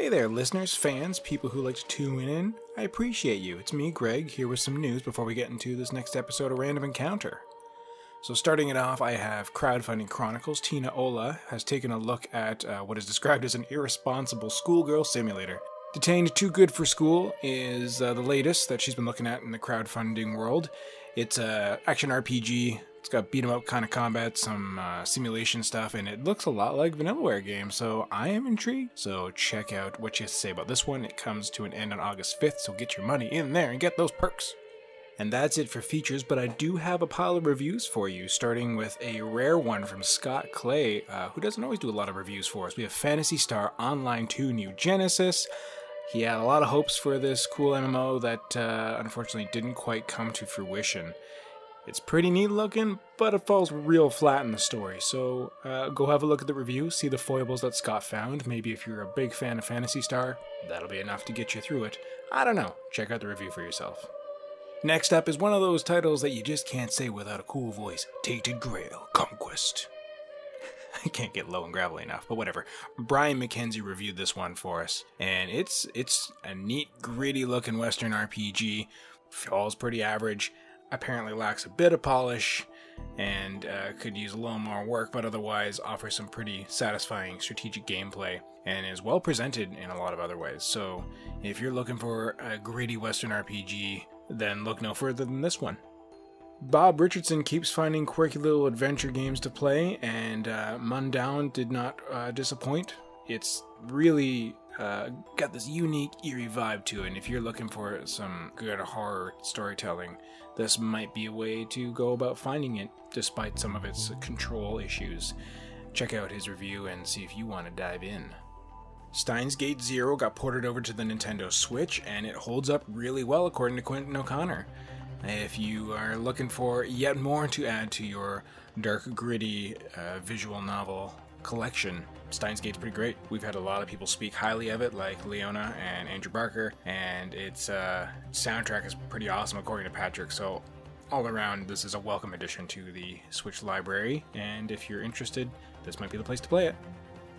Hey there, listeners, fans, people who like to tune in. I appreciate you. It's me, Greg, here with some news before we get into this next episode of Random Encounter. So, starting it off, I have Crowdfunding Chronicles. Tina Ola has taken a look at uh, what is described as an irresponsible schoolgirl simulator. Detained Too Good for School is uh, the latest that she's been looking at in the crowdfunding world. It's a action RPG it's got beat 'em up kind of combat, some uh, simulation stuff, and it looks a lot like Vanillaware game. So I am intrigued. So check out what she has to say about this one. It comes to an end on August 5th, so get your money in there and get those perks. And that's it for features, but I do have a pile of reviews for you, starting with a rare one from Scott Clay, uh, who doesn't always do a lot of reviews for us. We have Phantasy Star Online 2 New Genesis. He had a lot of hopes for this cool MMO that uh, unfortunately didn't quite come to fruition. It's pretty neat looking, but it falls real flat in the story. So uh, go have a look at the review, see the foibles that Scott found. Maybe if you're a big fan of Phantasy Star, that'll be enough to get you through it. I don't know. Check out the review for yourself. Next up is one of those titles that you just can't say without a cool voice Tainted Grail Conquest. I can't get low and gravelly enough, but whatever. Brian McKenzie reviewed this one for us, and it's it's a neat, gritty looking Western RPG. Falls pretty average apparently lacks a bit of polish and uh, could use a little more work, but otherwise offers some pretty satisfying strategic gameplay and is well presented in a lot of other ways. So, if you're looking for a gritty Western RPG, then look no further than this one. Bob Richardson keeps finding quirky little adventure games to play, and uh, Mundaun did not uh, disappoint. It's really uh, got this unique, eerie vibe to it, and if you're looking for some good horror storytelling, this might be a way to go about finding it, despite some of its control issues. Check out his review and see if you want to dive in. Steins Gate Zero got ported over to the Nintendo Switch, and it holds up really well, according to Quentin O'Connor. If you are looking for yet more to add to your dark, gritty uh, visual novel collection, Steins Gate's pretty great. We've had a lot of people speak highly of it, like Leona and Andrew Barker, and its uh, soundtrack is pretty awesome, according to Patrick. So, all around, this is a welcome addition to the Switch library, and if you're interested, this might be the place to play it.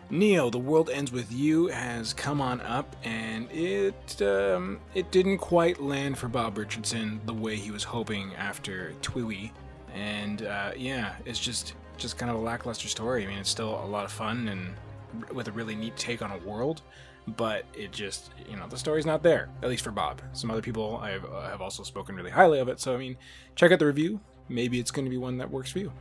Neo, The World Ends With You has come on up, and it um, it didn't quite land for Bob Richardson the way he was hoping after TWEWY, and uh, yeah, it's just just kind of a lackluster story. I mean, it's still a lot of fun and with a really neat take on a world, but it just, you know, the story's not there, at least for Bob. Some other people I have, uh, have also spoken really highly of it, so I mean, check out the review. Maybe it's going to be one that works for you.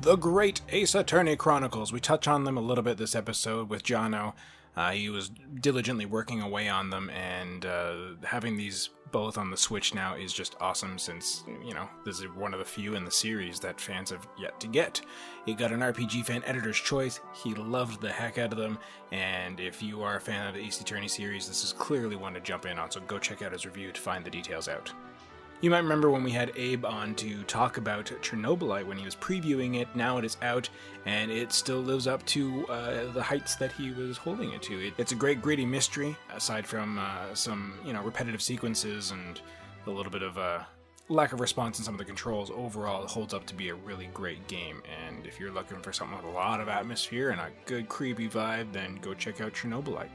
The Great Ace Attorney Chronicles. We touch on them a little bit this episode with Jono. Uh, he was diligently working away on them, and uh, having these both on the Switch now is just awesome since, you know, this is one of the few in the series that fans have yet to get. It got an RPG fan editor's choice, he loved the heck out of them, and if you are a fan of the Ace Attorney series, this is clearly one to jump in on, so go check out his review to find the details out. You might remember when we had Abe on to talk about Chernobylite when he was previewing it. Now it is out, and it still lives up to uh, the heights that he was holding it to. It, it's a great gritty mystery, aside from uh, some you know repetitive sequences and a little bit of a lack of response in some of the controls. Overall, it holds up to be a really great game. And if you're looking for something with a lot of atmosphere and a good creepy vibe, then go check out Chernobylite.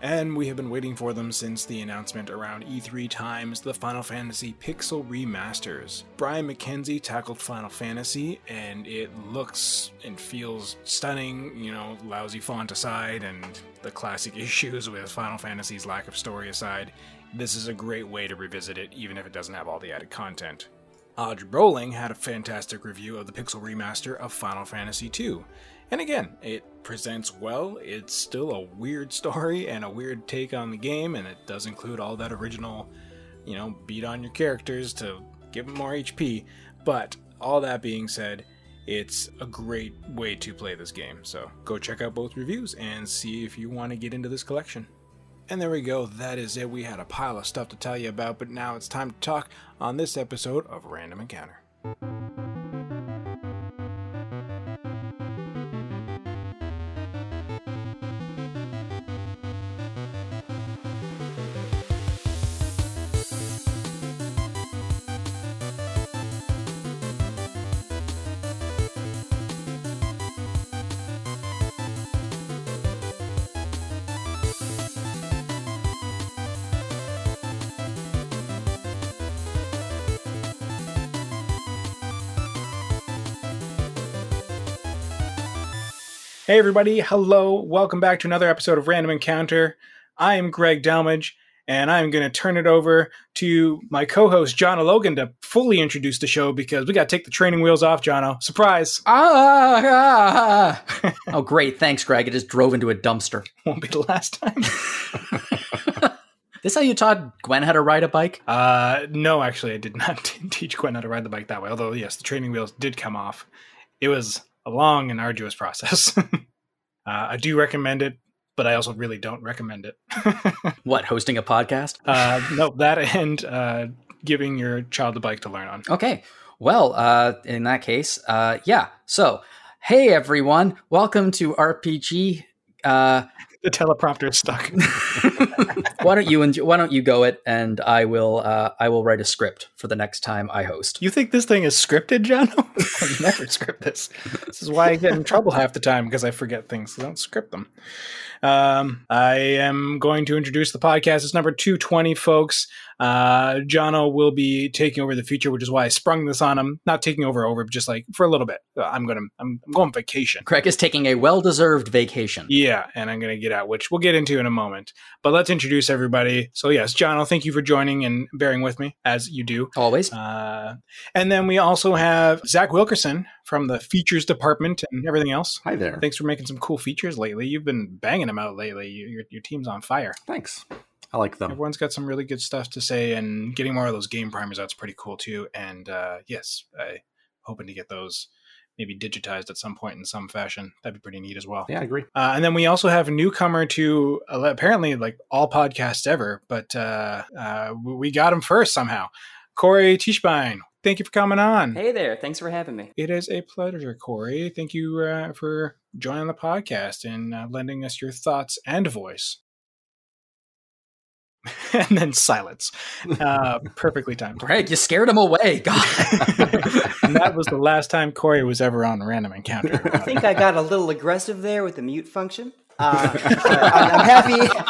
And we have been waiting for them since the announcement around E3 times the Final Fantasy Pixel Remasters. Brian McKenzie tackled Final Fantasy, and it looks and feels stunning, you know, lousy font aside, and the classic issues with Final Fantasy's lack of story aside. This is a great way to revisit it, even if it doesn't have all the added content. Audrey Bowling had a fantastic review of the Pixel Remaster of Final Fantasy II. And again, it presents well. It's still a weird story and a weird take on the game, and it does include all that original, you know, beat on your characters to give them more HP. But all that being said, it's a great way to play this game. So go check out both reviews and see if you want to get into this collection. And there we go, that is it. We had a pile of stuff to tell you about, but now it's time to talk on this episode of Random Encounter. Hey, everybody. Hello. Welcome back to another episode of Random Encounter. I am Greg Delmage, and I'm going to turn it over to my co host, John Logan, to fully introduce the show because we got to take the training wheels off, Jono. Surprise. Ah, ah, ah. oh, great. Thanks, Greg. It just drove into a dumpster. Won't be the last time. this how you taught Gwen how to ride a bike? Uh, no, actually, I did not teach Gwen how to ride the bike that way. Although, yes, the training wheels did come off. It was a long and arduous process. uh, I do recommend it, but I also really don't recommend it. what, hosting a podcast? Uh, no, that and uh, giving your child a bike to learn on. Okay. Well, uh, in that case, uh, yeah. So, hey everyone, welcome to RPG. Uh, the teleprompter is stuck. why don't you why don't you go it and I will uh, I will write a script for the next time I host. You think this thing is scripted, John? I never script this. This is why I get in trouble half the time because I forget things. So don't script them. Um, I am going to introduce the podcast. It's number 220, folks. Uh, Jono will be taking over the future, which is why I sprung this on him. Not taking over, over, just like for a little bit. Uh, I'm gonna, I'm, I'm going vacation. Craig is taking a well-deserved vacation. Yeah, and I'm gonna get out, which we'll get into in a moment. But let's introduce everybody. So yes, Jono, thank you for joining and bearing with me as you do always. Uh, and then we also have Zach Wilkerson from the features department and everything else. Hi there. Thanks for making some cool features lately. You've been banging them out lately. Your, your team's on fire. Thanks. I like them. Everyone's got some really good stuff to say, and getting more of those game primers out's pretty cool too. And uh, yes, I hoping to get those maybe digitized at some point in some fashion. That'd be pretty neat as well. Yeah, I agree. Uh, and then we also have a newcomer to uh, apparently like all podcasts ever, but uh, uh we got him first somehow. Corey Tischbein, thank you for coming on. Hey there. Thanks for having me. It is a pleasure, Corey. Thank you uh, for joining the podcast and uh, lending us your thoughts and voice. and then silence. Uh, perfectly timed. Greg, you scared him away. God. and that was the last time Corey was ever on a random encounter. I think I got a little aggressive there with the mute function. Uh, I'm happy,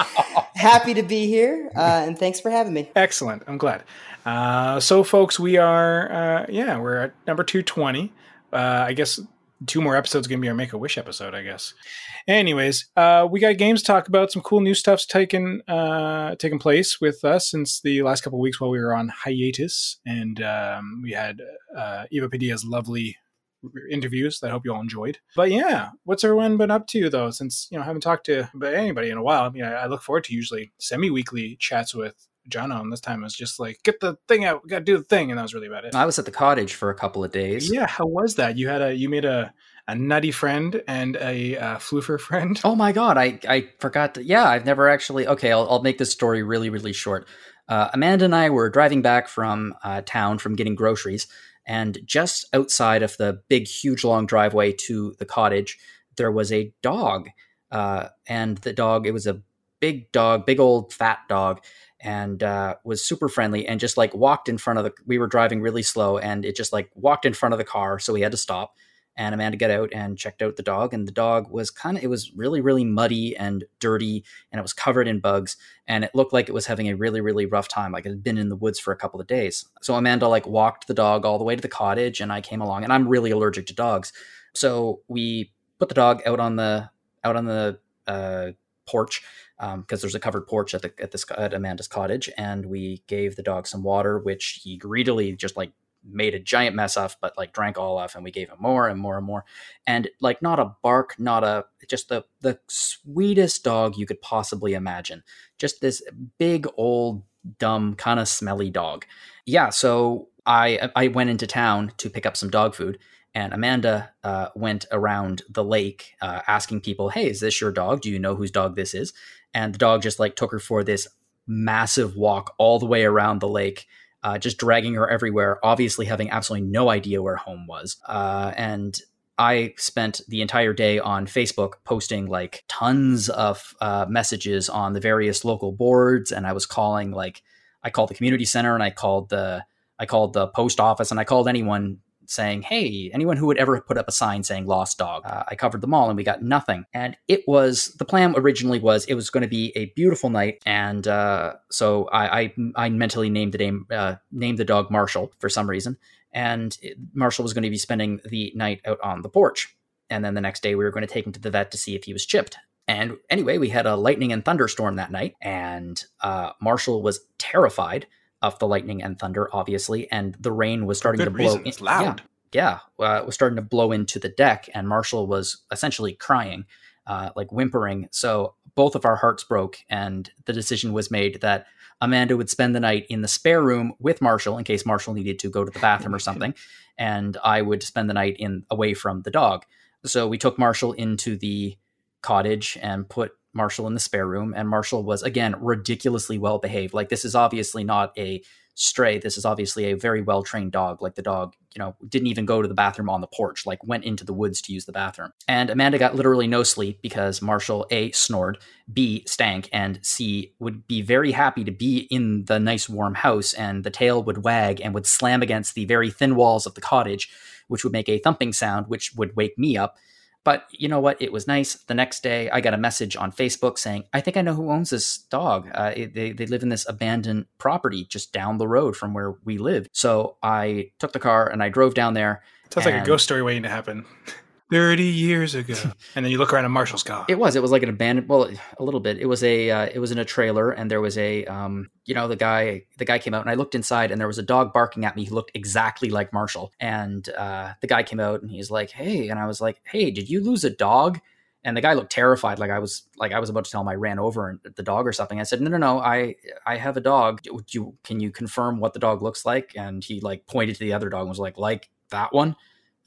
happy to be here, uh, and thanks for having me. Excellent. I'm glad. Uh, so, folks, we are, uh, yeah, we're at number 220. Uh, I guess two more episodes going to be our Make a Wish episode, I guess. Anyways, uh, we got games to talk about. Some cool new stuff's taken uh, taken place with us since the last couple weeks while we were on hiatus, and um, we had uh, Eva Padilla's lovely interviews that I hope you all enjoyed. But yeah, what's everyone been up to though? Since you know I haven't talked to anybody in a while. I mean, I, I look forward to usually semi-weekly chats with Jono, and this time it was just like, get the thing out, we gotta do the thing, and that was really about it. I was at the cottage for a couple of days. Yeah, how was that? You had a you made a a nutty friend and a uh, floofer friend. Oh my god, I I forgot. To, yeah, I've never actually. Okay, I'll, I'll make this story really really short. Uh, Amanda and I were driving back from uh, town from getting groceries, and just outside of the big, huge, long driveway to the cottage, there was a dog. Uh, and the dog, it was a big dog, big old fat dog, and uh, was super friendly and just like walked in front of the. We were driving really slow, and it just like walked in front of the car, so we had to stop and Amanda got out and checked out the dog, and the dog was kind of it was really really muddy and dirty, and it was covered in bugs, and it looked like it was having a really really rough time, like it had been in the woods for a couple of days. So Amanda like walked the dog all the way to the cottage, and I came along, and I'm really allergic to dogs, so we put the dog out on the out on the uh, porch because um, there's a covered porch at the at this at Amanda's cottage, and we gave the dog some water, which he greedily just like made a giant mess of, but like drank all off, and we gave him more and more and more. And like not a bark, not a just the the sweetest dog you could possibly imagine. Just this big old dumb kind of smelly dog. Yeah, so I I went into town to pick up some dog food. And Amanda uh, went around the lake uh, asking people, "Hey, is this your dog? Do you know whose dog this is?" And the dog just like took her for this massive walk all the way around the lake uh, just dragging her everywhere, obviously having absolutely no idea where home was. Uh, and I spent the entire day on Facebook posting like tons of uh, messages on the various local boards, and I was calling like I called the community center and I called the I called the post office and I called anyone saying, hey, anyone who would ever put up a sign saying lost dog. Uh, I covered them all and we got nothing. And it was, the plan originally was it was going to be a beautiful night. And uh, so I, I, I, mentally named the name, uh, named the dog Marshall for some reason. And Marshall was going to be spending the night out on the porch. and then the next day we were going to take him to the vet to see if he was chipped. And anyway, we had a lightning and thunderstorm that night, and uh, Marshall was terrified of the lightning and thunder, obviously, and the rain was starting to blow. Reason. It's loud. Yeah, yeah uh, it was starting to blow into the deck, and Marshall was essentially crying, uh, like whimpering. So both of our hearts broke, and the decision was made that Amanda would spend the night in the spare room with Marshall in case Marshall needed to go to the bathroom or something, and I would spend the night in away from the dog. So we took Marshall into the cottage and put Marshall in the spare room, and Marshall was again ridiculously well behaved. Like this is obviously not a stray. This is obviously a very well trained dog. Like the dog, you know, didn't even go to the bathroom on the porch, like went into the woods to use the bathroom. And Amanda got literally no sleep because Marshall A snored, B stank, and C would be very happy to be in the nice warm house and the tail would wag and would slam against the very thin walls of the cottage, which would make a thumping sound, which would wake me up. But you know what? It was nice. The next day, I got a message on Facebook saying, I think I know who owns this dog. Uh, it, they, they live in this abandoned property just down the road from where we live. So I took the car and I drove down there. Sounds like a ghost story waiting to happen. 30 years ago. And then you look around and marshall's gone it was it was like an abandoned well a little bit. It was a uh, it was in a trailer and there was a um you know the guy the guy came out and i looked inside and there was a dog barking at me. Who looked exactly like marshall. And uh the guy came out and he's like hey and i was like hey did you lose a dog? And the guy looked terrified like i was like i was about to tell him i ran over the dog or something. I said no no no i i have a dog. Would you can you confirm what the dog looks like? And he like pointed to the other dog and was like like that one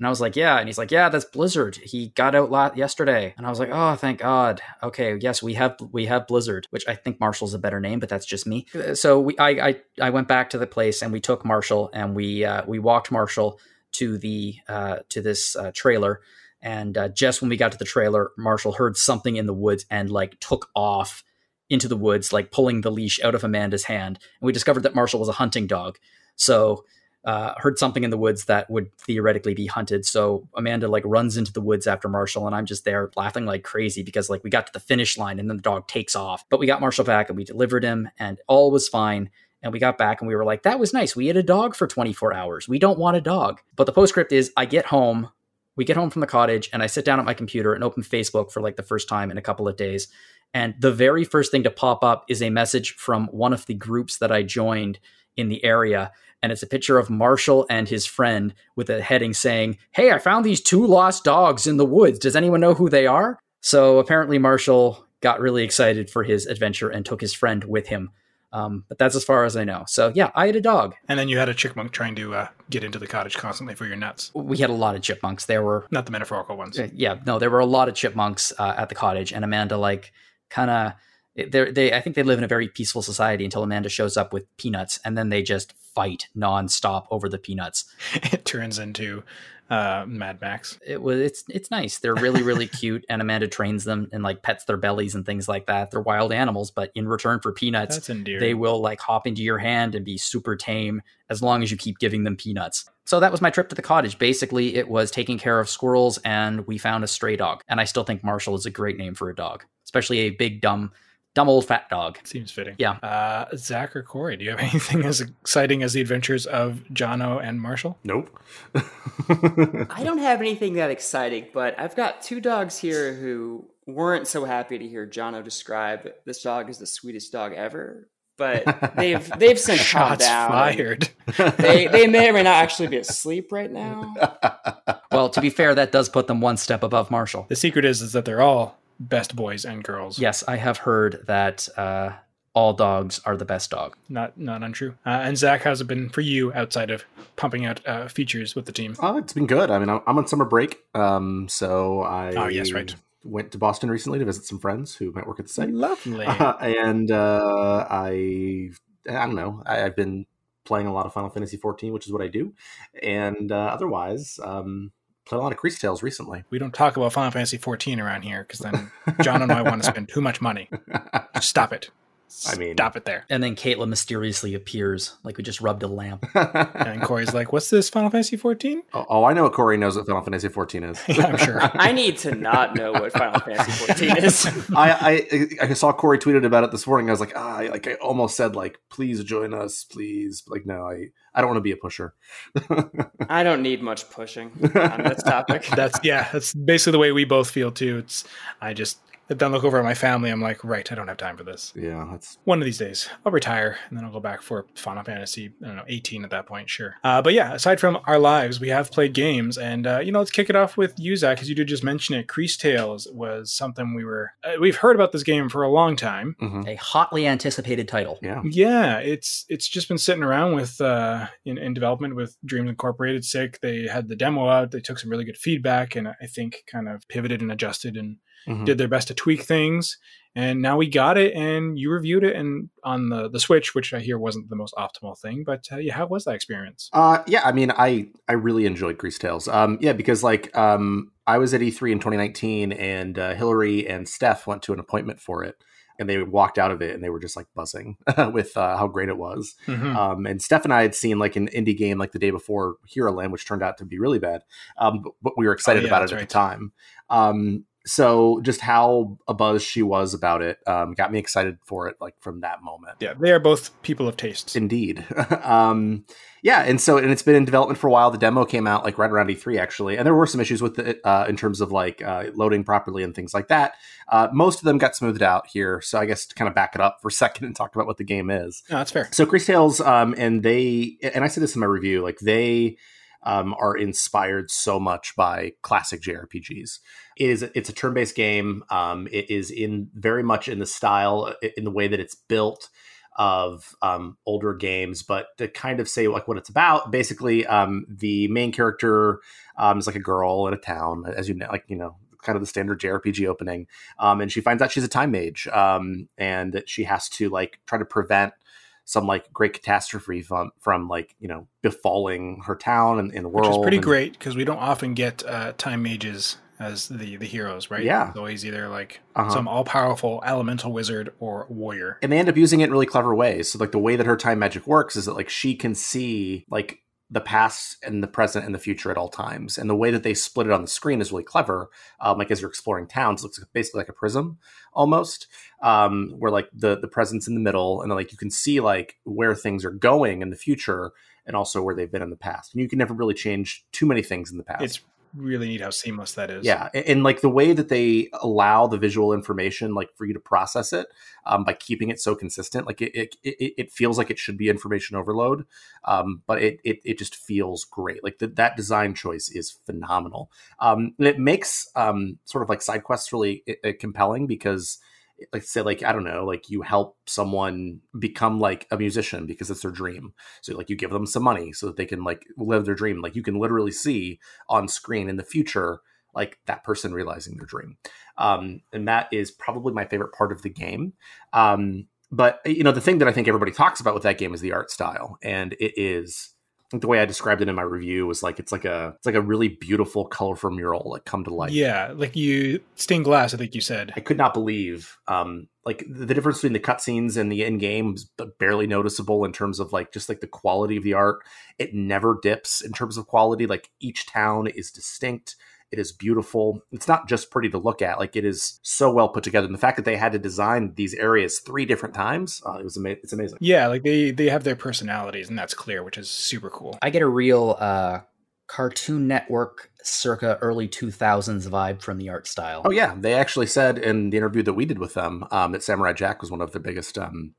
and I was like, yeah. And he's like, yeah, that's Blizzard. He got out yesterday. And I was like, oh, thank God. Okay, yes, we have we have Blizzard, which I think Marshall's a better name, but that's just me. So we, I, I, I went back to the place and we took Marshall and we, uh, we walked Marshall to the, uh, to this uh, trailer. And uh, just when we got to the trailer, Marshall heard something in the woods and like took off into the woods, like pulling the leash out of Amanda's hand. And we discovered that Marshall was a hunting dog. So uh, heard something in the woods that would theoretically be hunted. So Amanda like runs into the woods after Marshall, and I'm just there laughing like crazy because like we got to the finish line and then the dog takes off. But we got Marshall back and we delivered him, and all was fine. And we got back and we were like, that was nice. We had a dog for 24 hours. We don't want a dog. But the postscript is I get home, we get home from the cottage, and I sit down at my computer and open Facebook for like the first time in a couple of days. And the very first thing to pop up is a message from one of the groups that I joined in the area and it's a picture of Marshall and his friend with a heading saying, Hey, I found these two lost dogs in the woods. Does anyone know who they are? So apparently, Marshall got really excited for his adventure and took his friend with him. Um, but that's as far as I know. So yeah, I had a dog. And then you had a chipmunk trying to uh, get into the cottage constantly for your nuts. We had a lot of chipmunks. There were not the metaphorical ones. Uh, yeah, no, there were a lot of chipmunks uh, at the cottage, and Amanda like kind of they they I think they live in a very peaceful society until Amanda shows up with peanuts, and then they just fight nonstop over the peanuts. It turns into uh, Mad Max. It was it's it's nice. They're really really cute, and Amanda trains them and like pets their bellies and things like that. They're wild animals, but in return for peanuts, they will like hop into your hand and be super tame as long as you keep giving them peanuts. So that was my trip to the cottage. Basically, it was taking care of squirrels, and we found a stray dog. And I still think Marshall is a great name for a dog, especially a big dumb dumb old fat dog. Seems fitting. Yeah. Uh, Zach or Corey, do you have anything as exciting as the adventures of Jono and Marshall? Nope. I don't have anything that exciting, but I've got two dogs here who weren't so happy to hear Jono describe this dog as the sweetest dog ever. But they've they've since calmed down. fired. They they may or may not actually be asleep right now. Well, to be fair, that does put them one step above Marshall. The secret is is that they're all best boys and girls. Yes, I have heard that uh, all dogs are the best dog. Not not untrue. Uh, and Zach, how's it been for you outside of pumping out uh, features with the team? Oh, it's been good. I mean, I'm on summer break, um, so I oh yes, right. Went to Boston recently to visit some friends who might work at the site. Lovely. and uh, I I don't know. I, have been playing a lot of Final Fantasy 14, which is what I do, and uh, otherwise. Um, played a lot of Crease Tales recently. We don't talk about Final Fantasy 14 around here because then John and I want to spend too much money. Stop it. I mean- stop it there. And then Caitlin mysteriously appears, like we just rubbed a lamp. And Corey's like, "What's this Final Fantasy 14?" oh, oh, I know what Corey knows what Final Fantasy 14 is. Yeah, I'm sure. I need to not know what Final Fantasy 14 is. I, I I saw Corey tweeted about it this morning. I was like, ah, I- like I almost said like, please join us, please. Like, no, I I don't want to be a pusher. I don't need much pushing on this topic. That's yeah. That's basically the way we both feel too. It's I just then look over at my family. I'm like, right, I don't have time for this. yeah, that's One of these days, I'll retire and then I'll go back for Final Fantasy. I don't know, 18 at that point, sure. Uh, but yeah, aside from our lives, we have played games, and uh, you know, let's kick it off with you, Zach, because you did just mention it. Cris Tales was something we were uh, we've heard about this game for a long time. mhm. A hotly anticipated title. yeah. Yeah, it's it's just been sitting around with uh, in, in development with Dreams Uncorporated. Sick, they had the demo out. They took some really good feedback, and I think kind of pivoted and adjusted and Mhm. did their best to tweak things. And now we got it, and you reviewed it, and on the the Switch, which I hear wasn't the most optimal thing. But uh, yeah, how was that experience? Uh, yeah, I mean, I I really enjoyed Cris Tales. Um, yeah, because like um, I was at E3 in 2019, and uh, Hillary and Steph went to an appointment for it, and they walked out of it, and they were just like buzzing with uh, how great it was. Mhm. Um, and Steph and I had seen like an indie game like the day before Hero Land, which turned out to be really bad. Um, but, but we were excited Oh, yeah, about it at right. the time. Um, so just how a buzz she was about it um, got me excited for it, like from that moment. yeah, they are both people of taste. Indeed. um, yeah, and so and it's been in development for a while. The demo came out like right around E3 actually, and there were some issues with it uh, in terms of like uh, loading properly and things like that. Uh, most of them got smoothed out here, so I guess to kind of back it up for a second and talk about what the game is. No, that's fair. So Cris Tales, um, and they, and I said this in my review, like they um, are inspired so much by classic JRPGs. It is, it's a turn-based game. Um, it is in very much in the style, in the way that it's built of um, older games. But to kind of say like what it's about, basically, um, the main character um, is like a girl in a town, as you know, like you know, kind of the standard JRPG opening. Um, and she finds out she's a time mage, um, and that she has to like try to prevent some like great catastrophe from from like you know befalling her town and, and the world. Which is pretty and- great because we don't often get uh, time mages as the the heroes, right? Yeah. it's always either like Uh-huh. some all powerful elemental wizard or warrior. and they end up using it in really clever ways. So like the way that her time magic works is that like she can see like the past and the present and the future at all times. And the way that they split it on the screen is really clever. Um, like as you're exploring towns, looks basically like a prism almost, um, where like the the present's in the middle, and then, like you can see like where things are going in the future, and also where they've been in the past. And you can never really change too many things in the past. It's really neat how seamless that is. Yeah, and, and, like the way that they allow the visual information, like for you to process it, um, by keeping it so consistent, like it, it it it feels like it should be information overload, um, but it, it it just feels great. Like that design choice is phenomenal, um, and it makes um, sort of like side quests really uh, compelling because like say like i don't know like you help someone become like a musician because it's their dream. So like you give them some money so that they can like live their dream. Like you can literally see on screen in the future like that person realizing their dream. Um, and that is probably my favorite part of the game. Um, but you know the thing that i think everybody talks about with that game is the art style. And it is the way I described it in my review was like it's like a it's like a really beautiful, colorful mural like come to life. yeah, like you stained glass. I think you said. I could not believe um like the difference between the cutscenes and the in game is barely noticeable in terms of like just like the quality of the art. It never dips in terms of quality. Like each town is distinct. It is beautiful. It's not just pretty to look at. Like it is so well put together. And the fact that they had to design these areas three different times, uh, it was ama- it's amazing. Yeah, like they they have their personalities, and that's clear, which is super cool. I get a real uh, Cartoon Network circa early 2000s vibe from the art style. Oh yeah, they actually said in the interview that we did with them um, that Samurai Jack was one of their biggest um,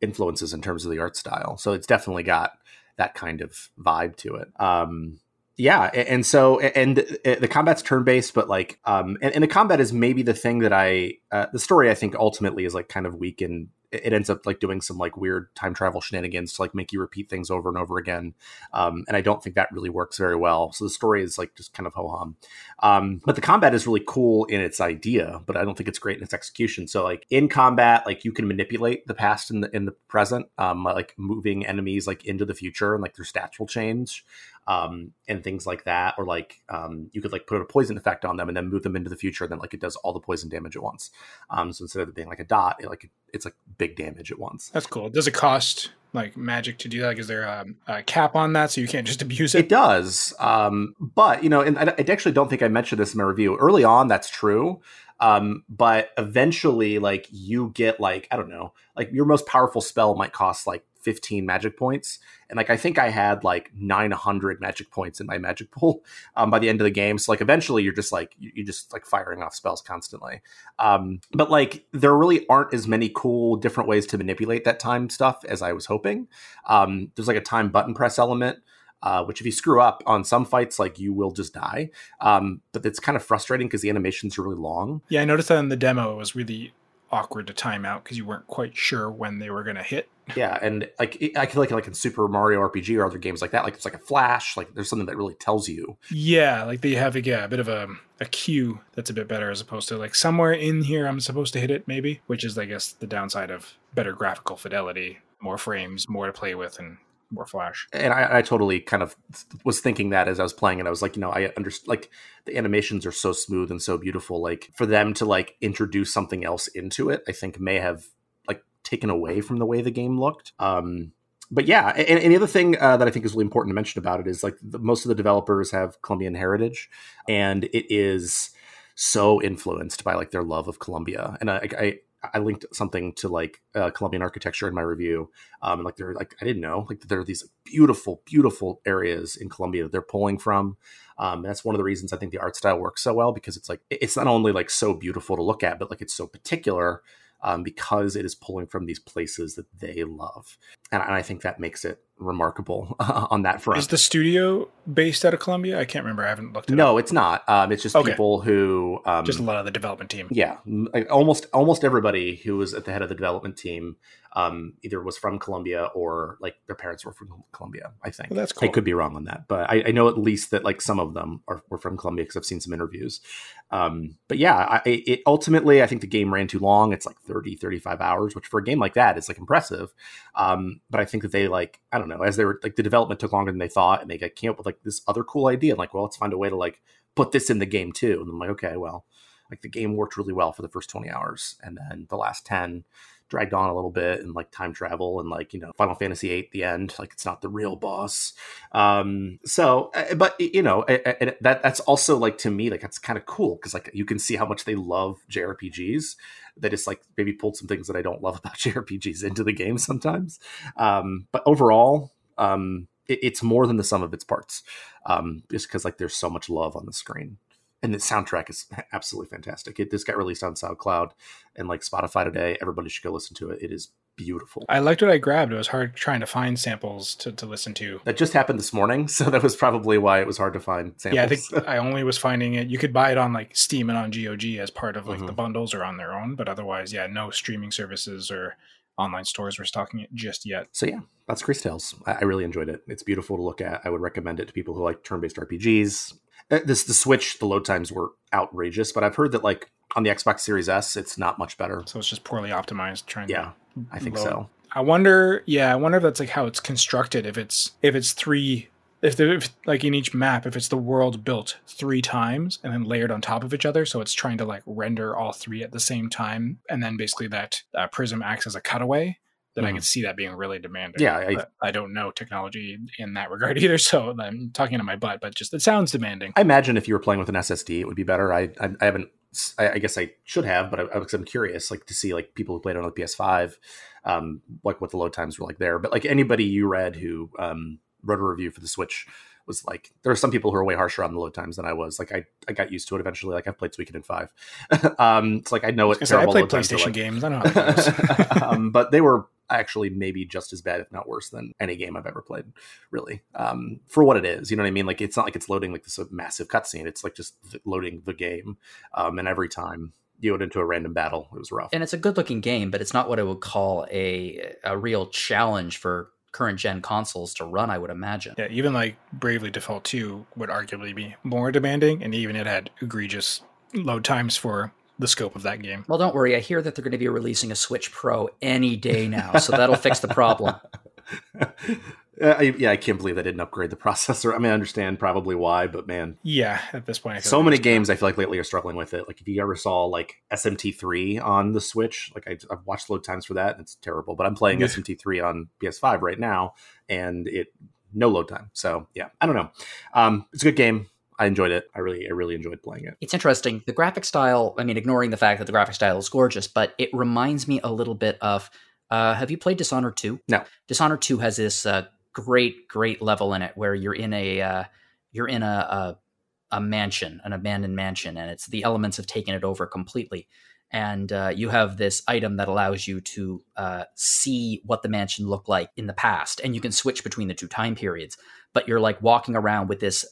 influences in terms of the art style. So it's definitely got that kind of vibe to it. Um, yeah, and so and uh, the combat's turn based, but like, um, and, and the combat is maybe the thing that I uh, the story I think ultimately is like kind of weak and it ends up like doing some like weird time travel shenanigans to like make you repeat things over and over again. Um, and I don't think that really works very well. So the story is like just kind of ho hum. Um, but the combat is really cool in its idea, but I don't think it's great in its execution. So like in combat, like you can manipulate the past and the in the present, um, like moving enemies like into the future and like their stats will change. Um, and things like that, or like um, you could like put a poison effect on them and then move them into the future, and then like it does all the poison damage at once. Um, so instead of it being like a dot, it, like it's like big damage at once. That's cool. Does it cost like magic to do that? Like, is there a, a cap on that so you can't just abuse it? It does, um, but you know, and I, I actually don't think I mentioned this in my review. Early on, that's true. Um, but eventually, like you get like I don't know, like your most powerful spell might cost like 15 magic points and like i think i had like 900 magic points in my magic pool um, by the end of the game so like eventually you're just like you, are just like firing off spells constantly um, but like there really aren't as many cool different ways to manipulate that time stuff as i was hoping um, there's like a time button press element uh, which if you screw up on some fights, like you will just die. Um, but it's kind of frustrating because the animations are really long. Yeah, I noticed that in the demo, it was really awkward to time out because you weren't quite sure when they were going to hit. Yeah, and like I feel like like in Super Mario RPG or other games like that, like it's like a flash, like there's something that really tells you. Yeah, like they have yeah, a bit of a a cue that's a bit better as opposed to like somewhere in here I'm supposed to hit it maybe, which is I guess the downside of better graphical fidelity, more frames, more to play with, and more flash. And I, I, totally kind of was thinking that as I was playing it. I was like, you know, I understand like the animations are so smooth and so beautiful. Like for them to like introduce something else into it, I think may have taken away from the way the game looked. Um, but yeah, and, and the other thing uh, that I think is really important to mention about it is like the, most of the developers have Colombian heritage, and it is so influenced by like their love of Colombia. And I, I, I linked something to like uh, Colombian architecture in my review. Um, and like they're like I didn't know like there are these beautiful, beautiful areas in Colombia that they're pulling from. Um, that's one of the reasons I think the art style works so well because it's like it's not only like so beautiful to look at, but like it's so particular um, because it is pulling from these places that they love, and, and I think that makes it remarkable uh, on that front. Is the studio based out of Colombia? I can't remember. I haven't looked. At it no, up. it's not. Um, it's just okay. people who um, just a lot of the development team. Yeah, like almost almost everybody who was at the head of the development team um, either was from Colombia or like their parents were from Colombia. I think well, that's cool. I could be wrong on that, but I, I know at least that like some of them are were from Colombia because I've seen some interviews. Um, but yeah, I, it ultimately I think the game ran too long. It's like 30, 35 hours, which for a game like that is like impressive. Um, but I think that they like I don't know as they were like the development took longer than they thought, and they like, came up with like this other cool idea. And, like, well, let's find a way to like put this in the game too. And I'm like, okay, well, like the game worked really well for the first 20 hours, and then the last 10 dragged on a little bit and like time travel and like you know final fantasy 8 the end like it's not the real boss. Um so uh, but you know and that that's also like to me like that's kind of cool because like you can see how much they love jrpgs they just like maybe pulled some things that i don't love about jrpgs into the game sometimes. Um but overall um it, it's more than the sum of its parts um just because like there's so much love on the screen and the soundtrack is absolutely fantastic. It just got released on SoundCloud and like Spotify today. Everybody should go listen to it. It is beautiful. I liked what I grabbed. It was hard trying to find samples to, to listen to. That just happened this morning, so that was probably why it was hard to find samples. Yeah, I think I only was finding it. You could buy it on like Steam and on GOG as part of like mm-hmm. the bundles or on their own, but otherwise, yeah, no streaming services or online stores were stocking it just yet. So yeah, that's Cris Tales. I, I really enjoyed it. It's beautiful to look at. I would recommend it to people who like turn-based RPGs. Uh, this the Switch, the load times were outrageous, but I've heard that like on the Xbox Series S, it's not much better. So it's just poorly optimized. Trying. Yeah, I think load. so. I wonder. Yeah, I wonder if that's like how it's constructed. If it's if it's three. If, there, if like in each map, if it's the world built three times and then layered on top of each other, so it's trying to like render all three at the same time, and then basically that uh, prism acts as a cutaway then mm. I mm-hmm. could see that being really demanding. Yeah, I, I, don't know technology in that regard either, so I'm talking to my butt. But just it sounds demanding. I imagine if you were playing with an SSD, it would be better. I I, I haven't. I, I, guess I should have, but I, am curious, like to see like people who played on the PS5, um, like what the load times were like there. But like anybody you read who um, wrote a review for the Switch was like there are some people who are way harsher on the load times than I was. Like I, I got used to it eventually. Like I've played Suikoden five. um, it's like I know what I, I played PlayStation like. games. I know. um, but they were actually maybe just as bad, if not worse, than any game I've ever played. Really, um, for what it is, you know what I mean? Like it's not like it's loading like this massive cutscene. It's like just loading the game, um, and every time you went into a random battle, it was rough. And it's a good looking game, but it's not what I would call a a real challenge for current gen consoles to run, I would imagine. Yeah, even like Bravely Default 2 would arguably be more demanding, and even it had egregious load times for the scope of that game. Well, don't worry. I hear that they're going to be releasing a Switch Pro any day now, so that'll fix the problem. Uh, I, yeah, I can't believe they didn't upgrade the processor. I mean, I understand probably why, but man, Yeah, at this point, I so many games I feel like lately are struggling with it. Like if you ever saw like SMT3 on the Switch, like I, I've watched load times for that, and it's terrible. But I'm playing SMT3 on PS5 right now, and it no load time. So yeah, I don't know. Um, it's a good game. I enjoyed it. I really, I really enjoyed playing it. It's interesting. The graphic style, I mean, ignoring the fact that the graphic style is gorgeous, but it reminds me a little bit of uh, have you played Dishonored 2? No. Dishonored 2 has this uh, great, great level in it where you're in a uh, you're in a, a a mansion, an abandoned mansion, and it's the elements have taken it over completely. And uh, you have this item that allows you to uh, see what the mansion looked like in the past, and you can switch between the two time periods. But you're like walking around with this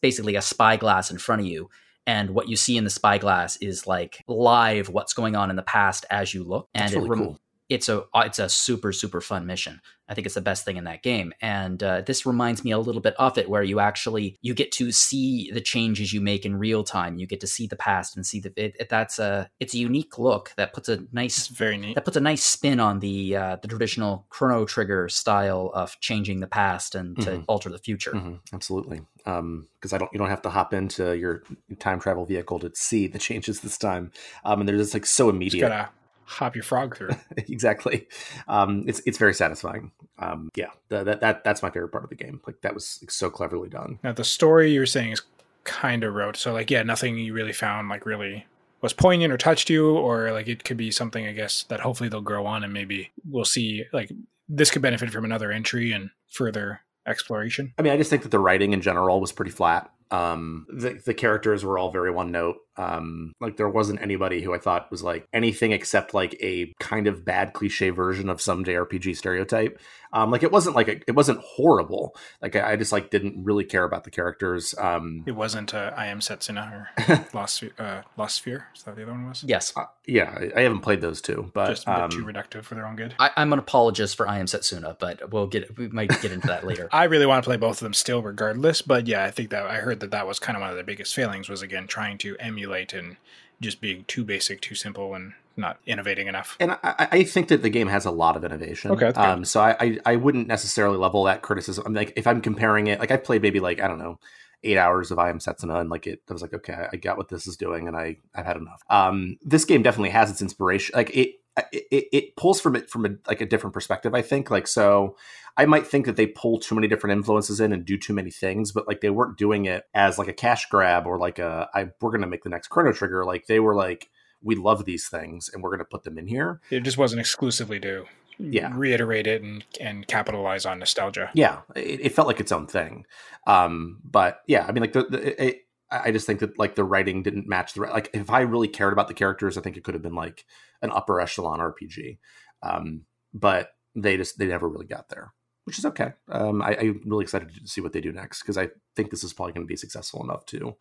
basically a spyglass in front of you, and what you see in the spyglass is like live what's going on in the past as you look, and That's it really rem- cool. It's a uh, it's a super super fun mission. I think it's the best thing in that game, and uh, this reminds me a little bit of it, where you actually you get to see the changes you make in real time. You get to see the past and see the it, it, that's a it's a unique look that puts a It's nice very neat. that puts a nice spin on the uh, the traditional Chrono Trigger style of changing the past and to Mhm. alter the future. Mhm, absolutely, because I don't you don't have to hop into your time travel vehicle to see the changes this time, um, and they're just like so Just immediate. gotta hop your frog through. exactly. Um, it's it's very satisfying. Um, yeah, the, that that that's my favorite part of the game. Like that was like, so cleverly done. Now the story you're saying is kind of rote. So like, yeah, nothing you really found like really was poignant or touched you, or like it could be something I guess that hopefully they'll grow on and maybe we'll see like this could benefit from another entry and further exploration. I mean, I just think that the writing in general was pretty flat. Um, the the characters were all very one note. Um, like there wasn't anybody who I thought was like anything except like a kind of bad cliche version of some JRPG stereotype. Um, like it wasn't like a, it wasn't horrible. Like I, I just like didn't really care about the characters. Um, It wasn't uh, I am Setsuna or Lost uh, Lost Sphear. Is that the other one was? Yes, uh, yeah, I, I haven't played those two, but Just a bit um, too reductive for their own good. I, I'm an apologist for I am Setsuna, but we'll get we might get into that later. I really want to play both of them still, regardless. But yeah, I think that I heard that that was kind of one of their biggest failings was again trying to emulate and just being too basic, too simple, and not innovating enough. and I, I think that the game has a lot of innovation. Okay, um, so I, I I wouldn't necessarily level that criticism. I'm like if I'm comparing it, like I've played maybe like I don't know eight hours of I Am Setsuna, and like it, I was like okay, I got what this is doing, and I I've had enough. Um, this game definitely has its inspiration. Like it it, it pulls from it from a, like a different perspective. I think like so. I might think that they pull too many different influences in and do too many things, but like they weren't doing it as like a cash grab or like a I we're gonna make the next Chrono Trigger. Like they were like we love these things and we're gonna put them in here. It just wasn't exclusively to Yeah. reiterate it and and capitalize on nostalgia. yeah it, it felt like its own thing um but yeah i mean like the, the it, i just think that like the writing didn't match the like if i really cared about the characters i think it could have been like an upper echelon rpg um but they just they never really got there which is okay um I, i'm really excited to see what they do next because i think this is probably going to be successful enough to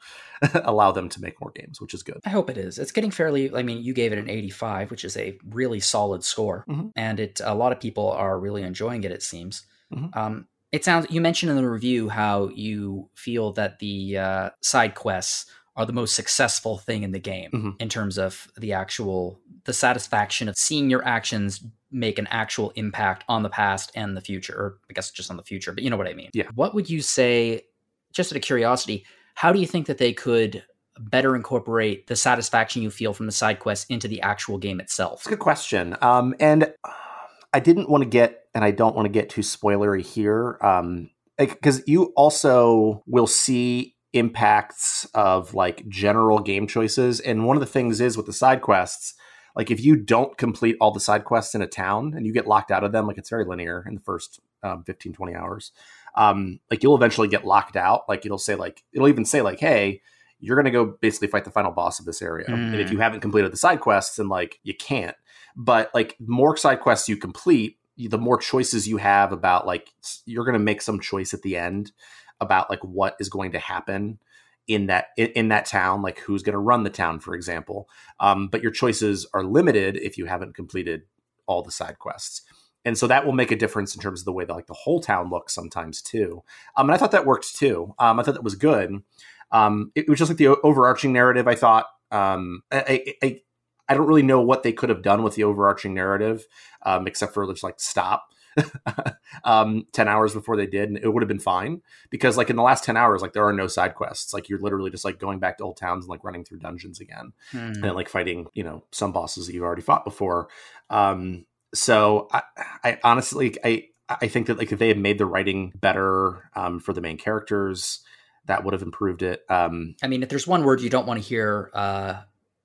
allow them to make more games which is good I hope it is. It's getting fairly. I mean, you gave it an 85, which is a really solid score, Mhm. and it a lot of people are really enjoying it. It seems. Mhm. Um, it sounds. You mentioned in the review how you feel that the uh, side quests are the most successful thing in the game Mhm. in terms of the actual the satisfaction of seeing your actions make an actual impact on the past and the future, or I guess just on the future. But you know what I mean. Yeah. What would you say? Just out of curiosity, how do you think that they could better incorporate the satisfaction you feel from the side quests into the actual game itself? It's a good question. Um, and I didn't want to get, and I don't want to get too spoilery here, um, because you also will see impacts of like general game choices. And one of the things is with the side quests, like if you don't complete all the side quests in a town and you get locked out of them, like it's very linear in the first um, 15, 20 hours, um, like you'll eventually get locked out. Like it'll say like, it'll even say like, hey, you're going to go basically fight the final boss of this area. And if Mm. you haven't completed the side quests, then like you can't. But like more side quests you complete, the more choices you have about like you're going to make some choice at the end about like what is going to happen in that in, that town, like who's going to run the town, for example. Um, but your choices are limited if you haven't completed all the side quests. And so that will make a difference in terms of the way that like the whole town looks sometimes too. Um, and I thought that worked too. Um, I thought that was good. Um, it was just like the overarching narrative. I thought um, I don't really know what they could have done with the overarching narrative, um, except for just like stop. um, 10 hours before they did, and it would have been fine because, like, in the last 10 hours, like, there are no side quests. Like, you're literally just like going back to old towns and like running through dungeons again Hmm. and like fighting, you know, some bosses that you've already fought before. Um, so I, I honestly, I, I think that like if they had made the writing better um, for the main characters, that would have improved it. Um, I mean, if there's one word you don't want to hear uh,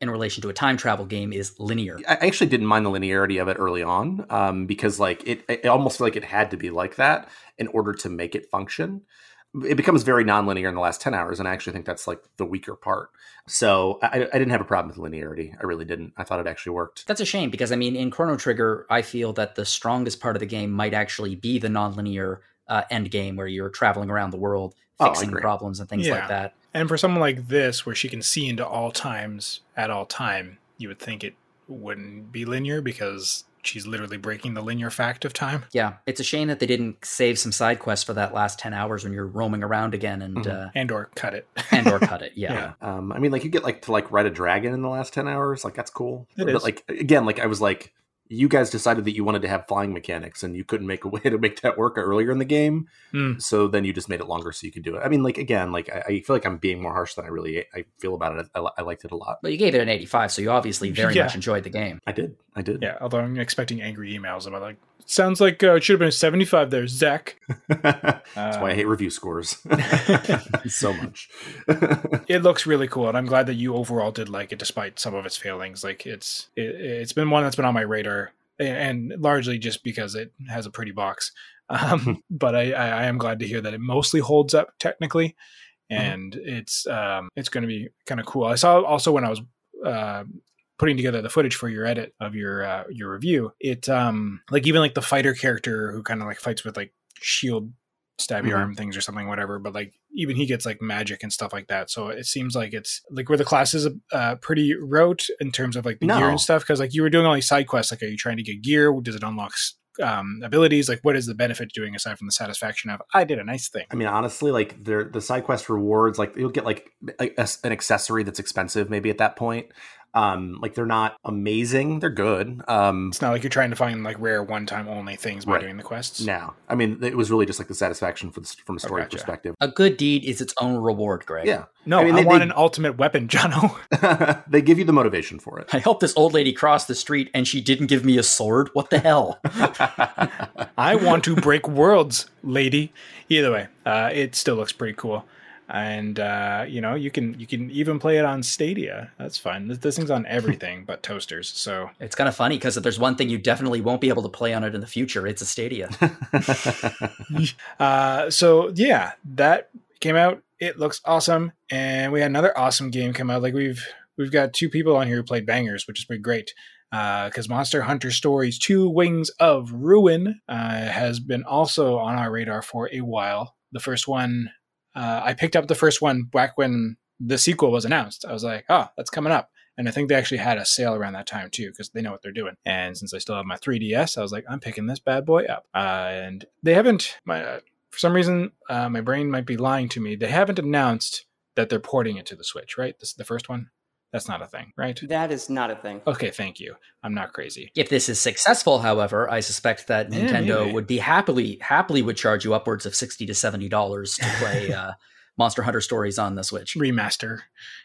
in relation to a time travel game is linear. I I actually didn't mind the linearity of it early on um, because like it, it almost felt like it had to be like that in order to make it function. It becomes very nonlinear in the last ten hours, and I actually think that's like the weaker part. So I, I didn't have a problem with linearity. I really didn't. I thought it actually worked. That's a shame because I mean, in Chrono Trigger, I feel that the strongest part of the game might actually be the nonlinear uh, end game where you're traveling around the world Oh, fixing agree. problems and things Yeah. like that. And for someone like this, where she can see into all times at all time, you would think it wouldn't be linear because she's literally breaking the linear fact of time. Yeah, it's a shame that they didn't save some side quests for that last ten hours when you're roaming around again and Mhm. uh, And or cut it. and or cut it. Yeah. Yeah. Um, I mean, like you get like to like ride a dragon in the last ten hours. Like that's cool. It but is. like again, like I was like, you guys decided that you wanted to have flying mechanics, and you couldn't make a way to make that work earlier in the game. Hmm. So then you just made it longer so you could do it. I mean, like again, like I, I feel like I'm being more harsh than I really I feel about it. I, I liked it a lot. But you gave it an 85, so you obviously very Yeah. much enjoyed the game. I did. I did. Yeah, although I'm expecting angry emails about like, sounds like uh, it should have been a 75 there, Zach. That's why I Um, hate review scores. So much. it looks really cool and i'm glad that you overall did like it despite some of its failings. Like it's it, it's been one that's been on my radar and largely just because it has a pretty box. Um, but I, I i am glad to hear that it mostly holds up technically and it's um it's going to be kind of cool. I saw also when i was uh putting together the footage for your edit of your uh, your review it um like even like the fighter character who kind of like fights with like shield stabby Mhm. arm things or something whatever but like even he gets like magic and stuff like that so it seems like it's like where the classes uh pretty rote in terms of like the gear and stuff because like you were doing all these side quests like are you trying to get gear does it unlock um abilities like what is the benefit doing aside from the satisfaction of i did a nice thing I mean, honestly, like the side quest rewards, like you'll get like a, a- an accessory that's expensive, maybe at that point. Um, like they're not amazing; they're good. Um, it's not like you're trying to find like rare one time only things by Right. doing the quests now, I mean, it was really just like the satisfaction for the, from a story gotcha. perspective. A good deed is its own reward, Greg. Yeah, no i, I they- want they- an ultimate weapon jono they give you the motivation for it. I helped this old lady cross the street and she didn't give me a sword. What the hell? I want to break worlds, lady. Either way, uh, it still looks pretty cool, and uh, you know you can you can even play it on Stadia. That's fine. This, this thing's on everything but toasters. So It's kind of funny because if there's one thing you definitely won't be able to play on it in the future, it's a Stadia. uh, so yeah, that came out. It looks awesome, and we had another awesome game come out. Like we've we've got two people on here who played bangers, which has been great. Because Monster Hunter Stories 2 Wings of Ruin uh, has been also on our radar for a while. The first one, uh, I picked up the first one back when the sequel was announced. I was like, oh, that's coming up. And I think they actually had a sale around that time too, because they know what they're doing. And since I still have my 3DS, I was like, I'm picking this bad boy up. Uh, and they haven't, my, uh, for some reason, uh, my brain might be lying to me. They haven't announced that they're porting it to the Switch, right? This is the first one. That's not a thing, right? That is not a thing. Okay, thank you. I'm not crazy. if this is successful, however, I suspect that Yeah, Nintendo maybe. would be happily happily would charge you upwards of sixty to seventy dollars to play uh, Monster Hunter Stories on the Switch. Remaster,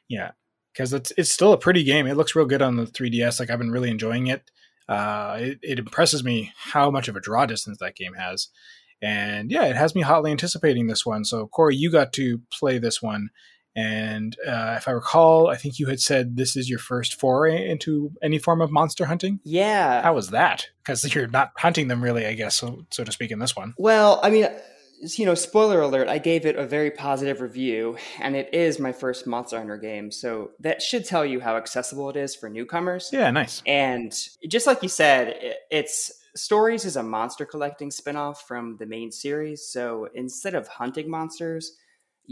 yeah, because it's it's still a pretty game. It looks real good on the 3DS. Like I've been really enjoying it. Uh, it, it impresses me how much of a draw distance that game has, and yeah, it has me hotly anticipating this one. So Corey, you got to play this one. And uh, if I recall, I think you had said this is your first foray into any form of monster hunting. Yeah. How was that? Because you're not hunting them really, I guess, so, so to speak, in this one. Well, I mean, you know, spoiler alert, I gave it a very positive review, and it is my first Monster Hunter game, so that should tell you how accessible it is for newcomers. Yeah, nice. And just like you said, it's Stories is a monster collecting spinoff from the main series, so instead of hunting monsters,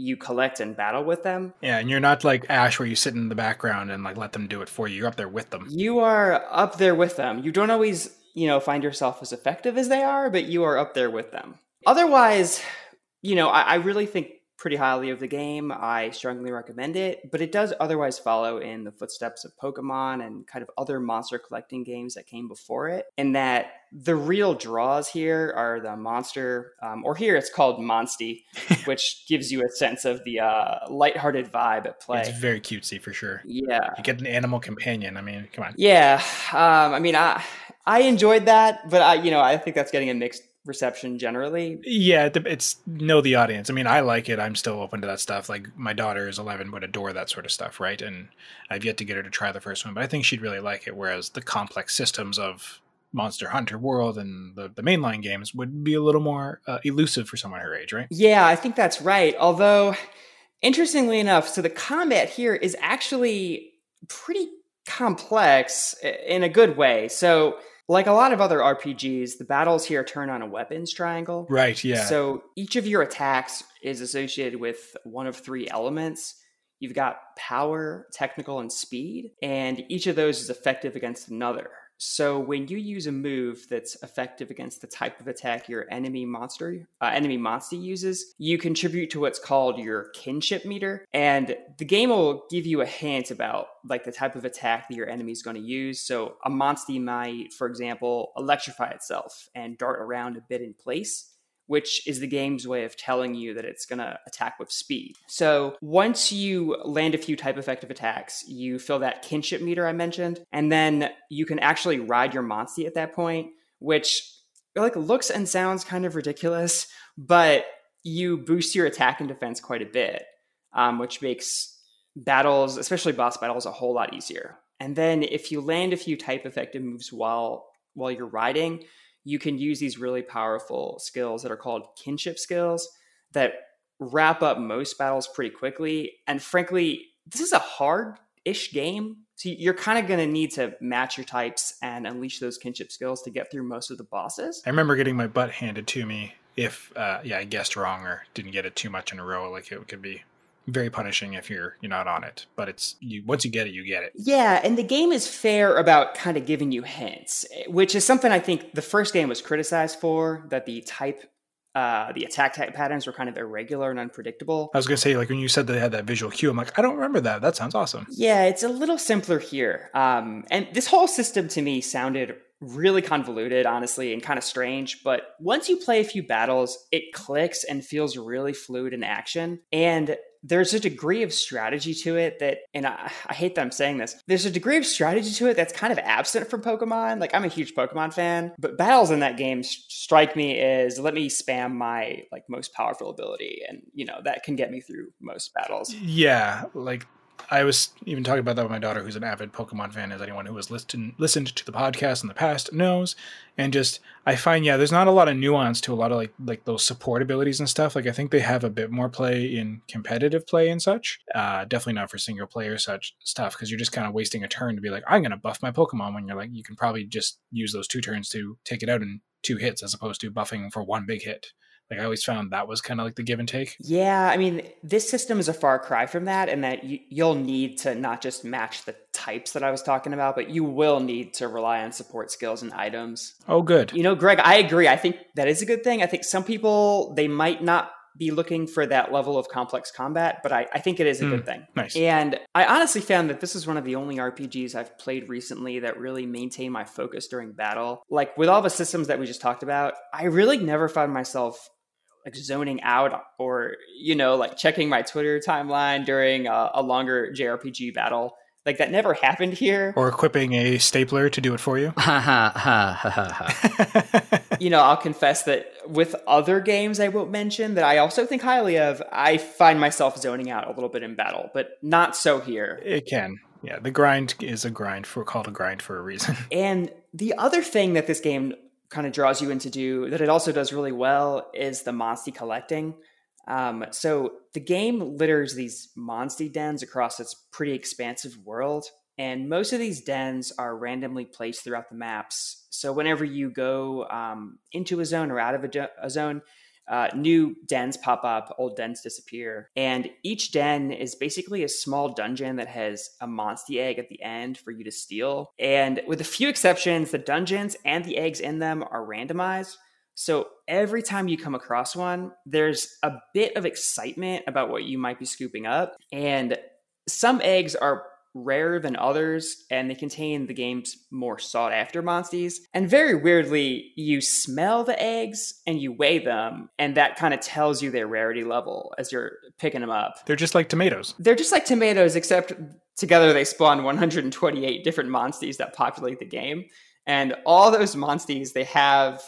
you collect and battle with them. Yeah, and you're not like Ash, where you sit in the background and like let them do it for you. You're up there with them. You are up there with them. You don't always, you know, find yourself as effective as they are, but you are up there with them. Otherwise, you know, I, I really think pretty highly of the game. I strongly recommend it, but it does otherwise follow in the footsteps of Pokemon and kind of other monster collecting games that came before it. In that the real draws here are the monster, um, or here it's called Monstie, which gives you a sense of the uh, lighthearted vibe at play. It's very cutesy for sure. Yeah, you get an animal companion. I mean, come on. Yeah, um, I mean, I I enjoyed that, but I you know I think that's getting a mixed reception generally. Yeah, it's know the audience. I mean, I like it. I'm still open to that stuff. Like my daughter is 11, would adore that sort of stuff, right? And I've yet to get her to try the first one, but I think she'd really like it. Whereas the complex systems of Monster Hunter World and the, the mainline games would be a little more uh, elusive for someone her age, right? Yeah, I think that's right. Although, interestingly enough, so the combat here is actually pretty complex in a good way. So like a lot of other RPGs, the battles here turn on a weapons triangle. Right, yeah. So each of your attacks is associated with one of three elements. You've got power, technical, and speed, and each of those is effective against another. So when you use a move that's effective against the type of attack your enemy monster, uh, enemy monster uses, you contribute to what's called your kinship meter, and the game will give you a hint about like the type of attack that your enemy is going to use. So a monster might, for example, electrify itself and dart around a bit in place which is the game's way of telling you that it's going to attack with speed. So once you land a few type effective attacks, you fill that kinship meter I mentioned, and then you can actually ride your Monstie at that point, which like looks and sounds kind of ridiculous, but you boost your attack and defense quite a bit, um, which makes battles, especially boss battles, a whole lot easier. And then if you land a few type effective moves while while you're riding, you can use these really powerful skills that are called kinship skills that wrap up most battles pretty quickly. And frankly, this is a hard ish game. So you're kind of going to need to match your types and unleash those kinship skills to get through most of the bosses. I remember getting my butt handed to me if, uh, yeah, I guessed wrong or didn't get it too much in a row. Like it could be very punishing if you're you're not on it but it's you once you get it you get it yeah and the game is fair about kind of giving you hints which is something i think the first game was criticized for that the type uh, the attack type patterns were kind of irregular and unpredictable. I was gonna say, like when you said they had that visual cue, I'm like, I don't remember that. That sounds awesome. Yeah, it's a little simpler here. Um, and this whole system to me sounded really convoluted, honestly, and kind of strange. But once you play a few battles, it clicks and feels really fluid in action. And there's a degree of strategy to it that, and I, I, hate that I'm saying this, there's a degree of strategy to it that's kind of absent from Pokemon. Like, I'm a huge Pokemon fan, but battles in that game strike me as let me spam my like most powerful ability, and you know that can get me through most battles. Yeah, like I was even talking about that with my daughter, who's an avid Pokemon fan, as anyone who has listened listened to the podcast in the past knows. And just I find, yeah, there's not a lot of nuance to a lot of like like those support abilities and stuff. Like I think they have a bit more play in competitive play and such. Uh, definitely not for single player such stuff because you're just kind of wasting a turn to be like, I'm gonna buff my Pokemon when you're like, you can probably just use those two turns to take it out in two hits as opposed to buffing for one big hit. Like I always found that was kind of like the give and take. Yeah, I mean, this system is a far cry from that, and that you, you'll need to not just match the types that I was talking about, but you will need to rely on support skills and items. Oh, good. You know, Greg, I agree. I think that is a good thing. I think some people they might not be looking for that level of complex combat, but I, I think it is a mm, good thing. Nice. And I honestly found that this is one of the only RPGs I've played recently that really maintain my focus during battle. Like with all the systems that we just talked about, I really never found myself like zoning out or you know like checking my twitter timeline during a, a, longer jrpg battle. Like that never happened here. Or equipping a stapler to do it for you? You know i'll confess that with other games i won't mention that i also think highly of i find myself zoning out a little bit in battle but not so here. It can. Yeah the grind is a grind for called a grind for a reason. And the other thing that this game kind of draws you into do that it also does really well is the Monstie collecting. Um, so the game litters these Monstie dens across its pretty expansive world, and most of these dens are randomly placed throughout the maps. So whenever you go um, into a zone or out of a, a zone, uh, new dens pop up, old dens disappear. And each den is basically a small dungeon that has a Monstie egg at the end for you to steal. And with a few exceptions, the dungeons and the eggs in them are randomized. So every time you come across one, there's a bit of excitement about what you might be scooping up. And some eggs are rarer than others, and they contain the game's more sought after monsters. And very weirdly, you smell the eggs and you weigh them, and that kind of tells you their rarity level as you're picking them up. They're just like tomatoes. They're just like tomatoes, except together they spawn 128 different monsters that populate the game. And all those monsters, they have,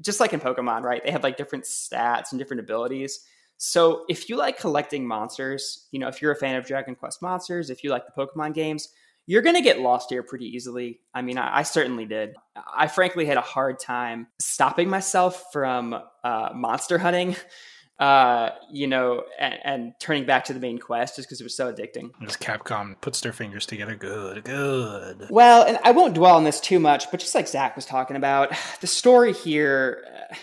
just like in Pokemon, right? They have like different stats and different abilities. So if you like collecting monsters, you know, if you're a fan of Dragon Quest monsters, if you like the Pokemon games, you're going to get lost here pretty easily. I mean, I, I, certainly did. I frankly had a hard time stopping myself from uh, monster hunting, uh, you know, and, and, turning back to the main quest just because it was so addicting. As Capcom puts their fingers together, good, good. Well, and I won't dwell on this too much, but just like Zach was talking about, the story here, uh,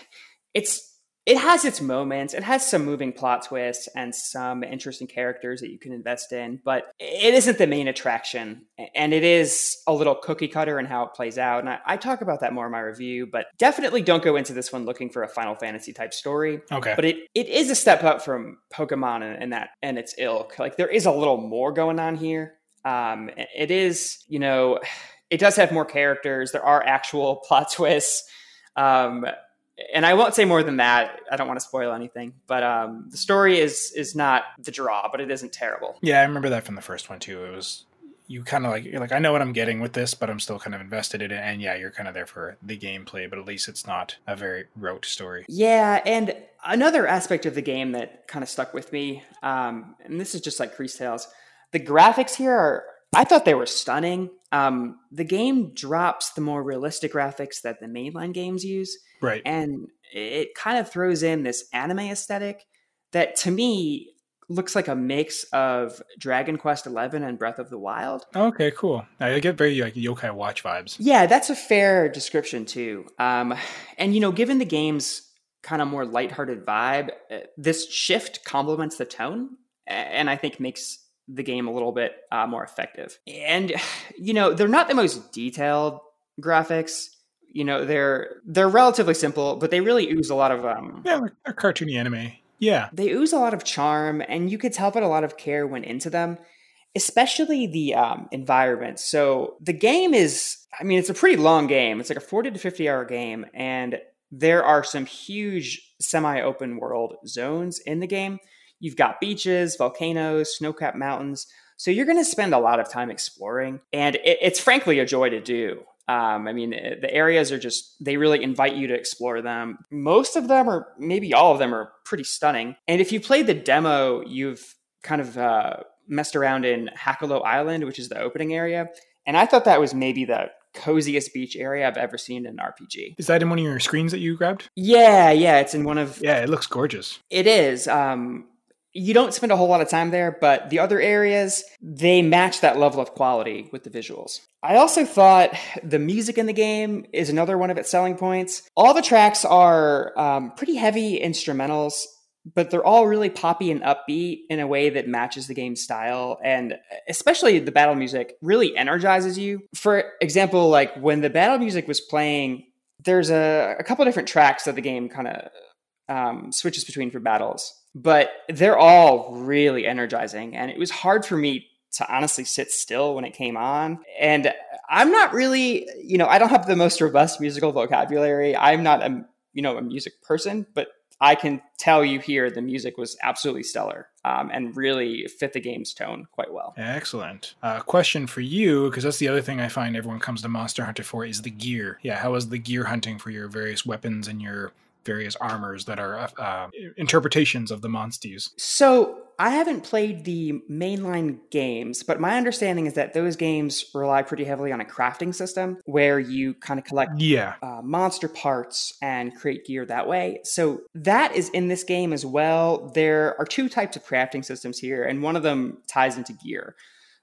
it's it has its moments. It has some moving plot twists and some interesting characters that you can invest in, but it isn't the main attraction. And it is a little cookie cutter in how it plays out. And I, I, talk about that more in my review, but definitely don't go into this one looking for a Final Fantasy type story. Okay. But it, it is a step up from Pokemon and, and that and its ilk. Like there is a little more going on here. Um, it is, you know, it does have more characters. There are actual plot twists. Um, and I won't say more than that. I don't want to spoil anything, but um, the story is is not the draw, but it isn't terrible. Yeah, I remember that from the first one too. It was you kind of like you're like I know what I'm getting with this, but I'm still kind of invested in it. And yeah, you're kind of there for the gameplay, but at least it's not a very rote story. Yeah, and another aspect of the game that kind of stuck with me, um, and this is just like Cris Tales, the graphics here are I thought they were stunning. Um, the game drops the more realistic graphics that the mainline games use. Right. And it kind of throws in this anime aesthetic that to me looks like a mix of Dragon Quest XI and Breath of the Wild. Okay, cool. I get very like Yokai Watch vibes. Yeah, that's a fair description too. Um, and you know, given the game's kind of more lighthearted vibe, uh, this shift complements the tone, and I think makes the game a little bit uh, more effective. And you know, they're not the most detailed graphics. You know, they're they're relatively simple, but they really ooze a lot of um yeah, they're cartoony anime. Yeah, they ooze a lot of charm, and you could tell that a lot of care went into them, especially the um, environment. So the game is, I mean, it's a pretty long game. It's like a forty to fifty hour game, and there are some huge semi-open world zones in the game You've got beaches, volcanoes, snow capped mountains. So you're going to spend a lot of time exploring. And it, it's frankly a joy to do. Um, I mean, eh, the areas are just, they really invite you to explore them. Most of them, or maybe all of them, are pretty stunning. And if you played the demo, you've kind of uh, messed around in Hakulo Island, which is the opening area. And I thought that was maybe the coziest beach area I've ever seen in an RPG. Is that in one of your screens that you grabbed? Yeah, yeah, it's in one of. Yeah, it looks gorgeous. It is. Um, you don't spend a whole lot of time there, but the other areas, they match that level of quality with the visuals. I also thought the music in the game is another one of its selling points. All the tracks are um, pretty heavy instrumentals, but they're all really poppy and upbeat in a way that matches the game's style. And especially the battle music really energizes you. For example, like when the battle music was playing, there's a, a couple different tracks that the game kind of um, switches between for battles but they're all really energizing. And it was hard for me to honestly sit still when it came on. And I'm not really, you know, I don't have the most robust musical vocabulary. I'm not a, you know, a music person, but I can tell you here the music was absolutely stellar um, and really fit the game's tone quite well. Excellent. Uh, question for you, because that's the other thing I find everyone comes to Monster Hunter for is the gear. Yeah, how was the gear hunting for your various weapons and your various armors that are uh, interpretations of the monsters. So I haven't played the mainline games, but my understanding is that those games rely pretty heavily on a crafting system where you kind of collect yeah. Uh, monster parts and create gear that way. So that is in this game as well. There are two types of crafting systems here, and one of them ties into gear.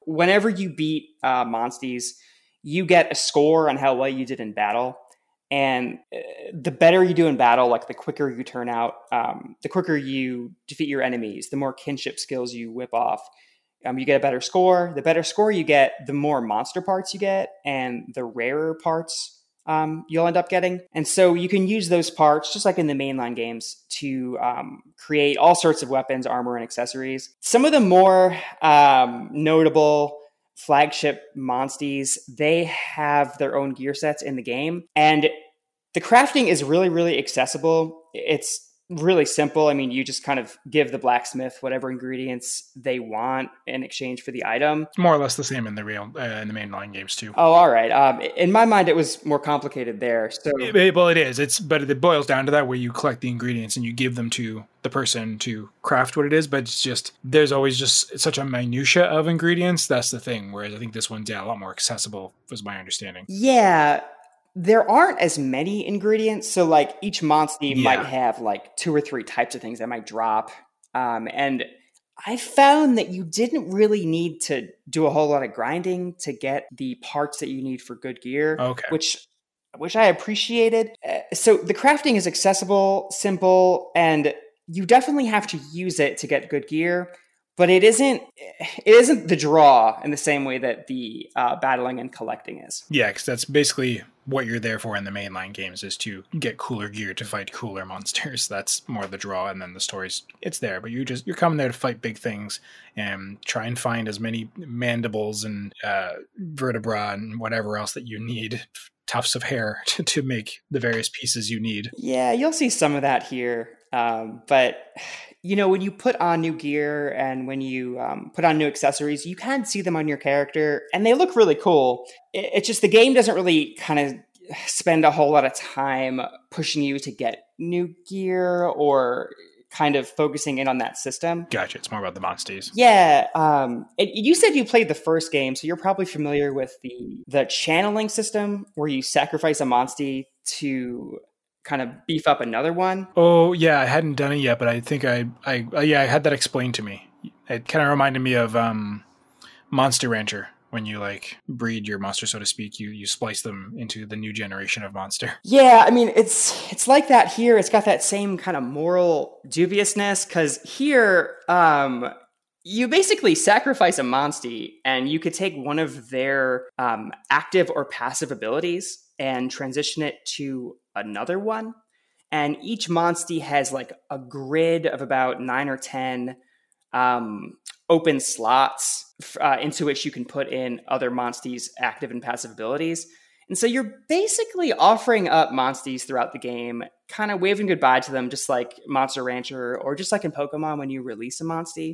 Whenever you beat uh, monsters, you get a score on how well you did in battle. And uh, the better you do in battle, like the quicker you turn out, um, the quicker you defeat your enemies, the more kinship skills you whip off. Um, you get a better score. The better score you get, the more monster parts you get, and the rarer parts um, you'll end up getting. And so you can use those parts, just like in the mainline games, to um, create all sorts of weapons, armor, and accessories. Some of the more um, notable flagship monsties, they have their own gear sets in the game. And the crafting is really, really accessible. It's really simple. I mean, you just kind of give the blacksmith whatever ingredients they want in exchange for the item. It's more or less the same in the real uh, in the mainline games too. Oh, all right. Um, in my mind, it was more complicated there. So, it, well, it is. It's but it boils down to that where you collect the ingredients and you give them to the person to craft what it is. But it's just there's always just such a minutia of ingredients. That's the thing. Whereas I think this one's yeah a lot more accessible, was my understanding. Yeah, there aren't as many ingredients. So like each monster yeah. might have like two or three types of things that might drop. Um, and I found that you didn't really need to do a whole lot of grinding to get the parts that you need for good gear. Okay. Which which I appreciated. Uh, so the crafting is accessible, simple, and you definitely have to use it to get good gear but it isn't it isn't the draw in the same way that the uh, battling and collecting is. Yeah, because that's basically what you're there for in the mainline games is to get cooler gear to fight cooler monsters. That's more the draw, and then the stories it's there. But you just you're coming there to fight big things and try and find as many mandibles and uh, vertebra and whatever else that you need tufts of hair to, to make the various pieces you need. Yeah, you'll see some of that here. Um, but you know, when you put on new gear and when you um, put on new accessories, you can see them on your character and they look really cool. It, it's just the game doesn't really kind of spend a whole lot of time pushing you to get new gear or kind of focusing in on that system. Gotcha. It's more about the monsters. Yeah. Um, you said you played the first game, so you're probably familiar with the the channeling system where you sacrifice a monster to kind of beef up another one. Oh yeah, I hadn't done it yet, but I think I I uh, yeah I had that explained to me. It kind of reminded me of um, Monster Rancher when you like breed your monster, so to speak. You you splice them into the new generation of monster. Yeah, I mean it's it's like that here. It's got that same kind of moral dubiousness because here. Um, you basically sacrifice a monster and you could take one of their um, active or passive abilities and transition it to another one. And each monster has like a grid of about nine or 10 um, open slots uh, into which you can put in other monsters' active and passive abilities. And so you're basically offering up monsters throughout the game, kind of waving goodbye to them, just like Monster Rancher or just like in Pokemon when you release a monster.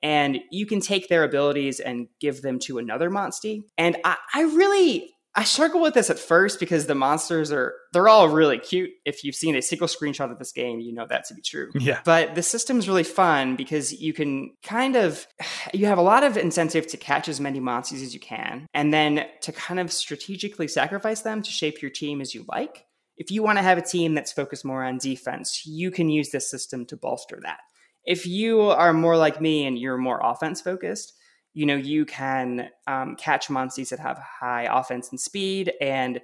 And you can take their abilities and give them to another monster. And I, I really I struggle with this at first because the monsters are they're all really cute. If you've seen a single screenshot of this game, you know that to be true. Yeah. But the system's really fun because you can kind of you have a lot of incentive to catch as many monsters as you can and then to kind of strategically sacrifice them to shape your team as you like. If you want to have a team that's focused more on defense, you can use this system to bolster that. If you are more like me and you're more offense focused, you know, you can um, catch monsters that have high offense and speed and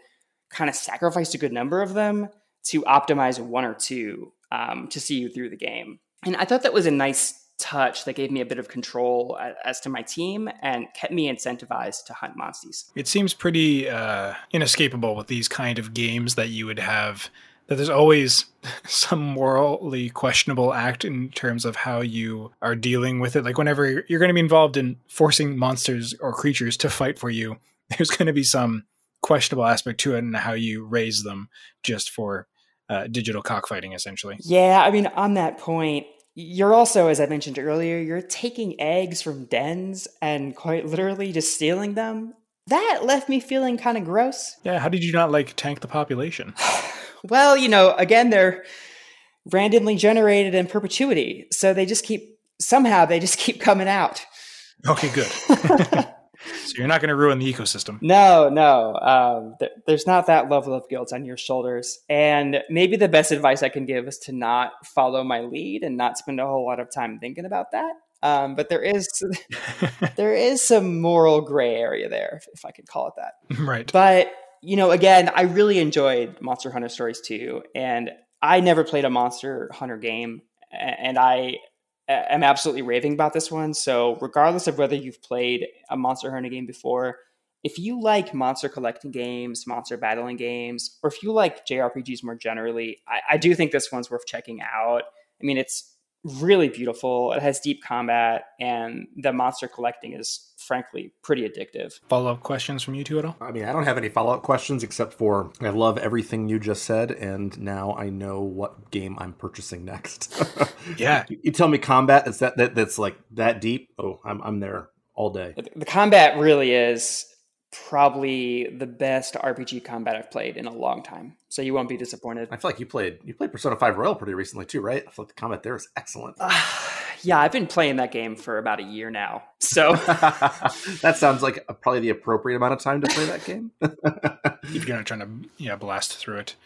kind of sacrifice a good number of them to optimize one or two um, to see you through the game. And I thought that was a nice touch that gave me a bit of control as to my team and kept me incentivized to hunt monsters. It seems pretty uh, inescapable with these kind of games that you would have that there's always some morally questionable act in terms of how you are dealing with it. Like whenever you're going to be involved in forcing monsters or creatures to fight for you, there's going to be some questionable aspect to it and how you raise them just for uh, digital cockfighting, essentially. Yeah, I mean, on that point, you're also, as I mentioned earlier, you're taking eggs from dens and quite literally just stealing them. That left me feeling kind of gross. Yeah, how did you not like tank the population? Well, you know, again, they're randomly generated in perpetuity. So they just keep, somehow, they just keep coming out. Okay, good. so you're not going to ruin the ecosystem. No, no. Um, th- there's not that level of guilt on your shoulders. And maybe the best advice I can give is to not follow my lead and not spend a whole lot of time thinking about that. Um, but there is there is some moral gray area there, if, if I could call it that. Right. But you know, again, I really enjoyed Monster Hunter Stories 2, and I never played a Monster Hunter game, and I am absolutely raving about this one. So, regardless of whether you've played a Monster Hunter game before, if you like monster collecting games, monster battling games, or if you like JRPGs more generally, I, I do think this one's worth checking out. I mean, it's really beautiful. It has deep combat, and the monster collecting is frankly pretty addictive. Follow up questions from you two at all? I mean, I don't have any follow up questions except for I love everything you just said, and now I know what game I'm purchasing next. yeah, you, you, tell me combat is that, that that's like that deep. Oh, I'm I'm there all day. The combat really is probably the best RPG combat I've played in a long time. So you won't be disappointed. I feel like you played you played Persona 5 Royal pretty recently too, right? I feel like the combat there is excellent. Uh, yeah, I've been playing that game for about a year now. So that sounds like a, probably the appropriate amount of time to play that game. if you're not trying to yeah blast through it.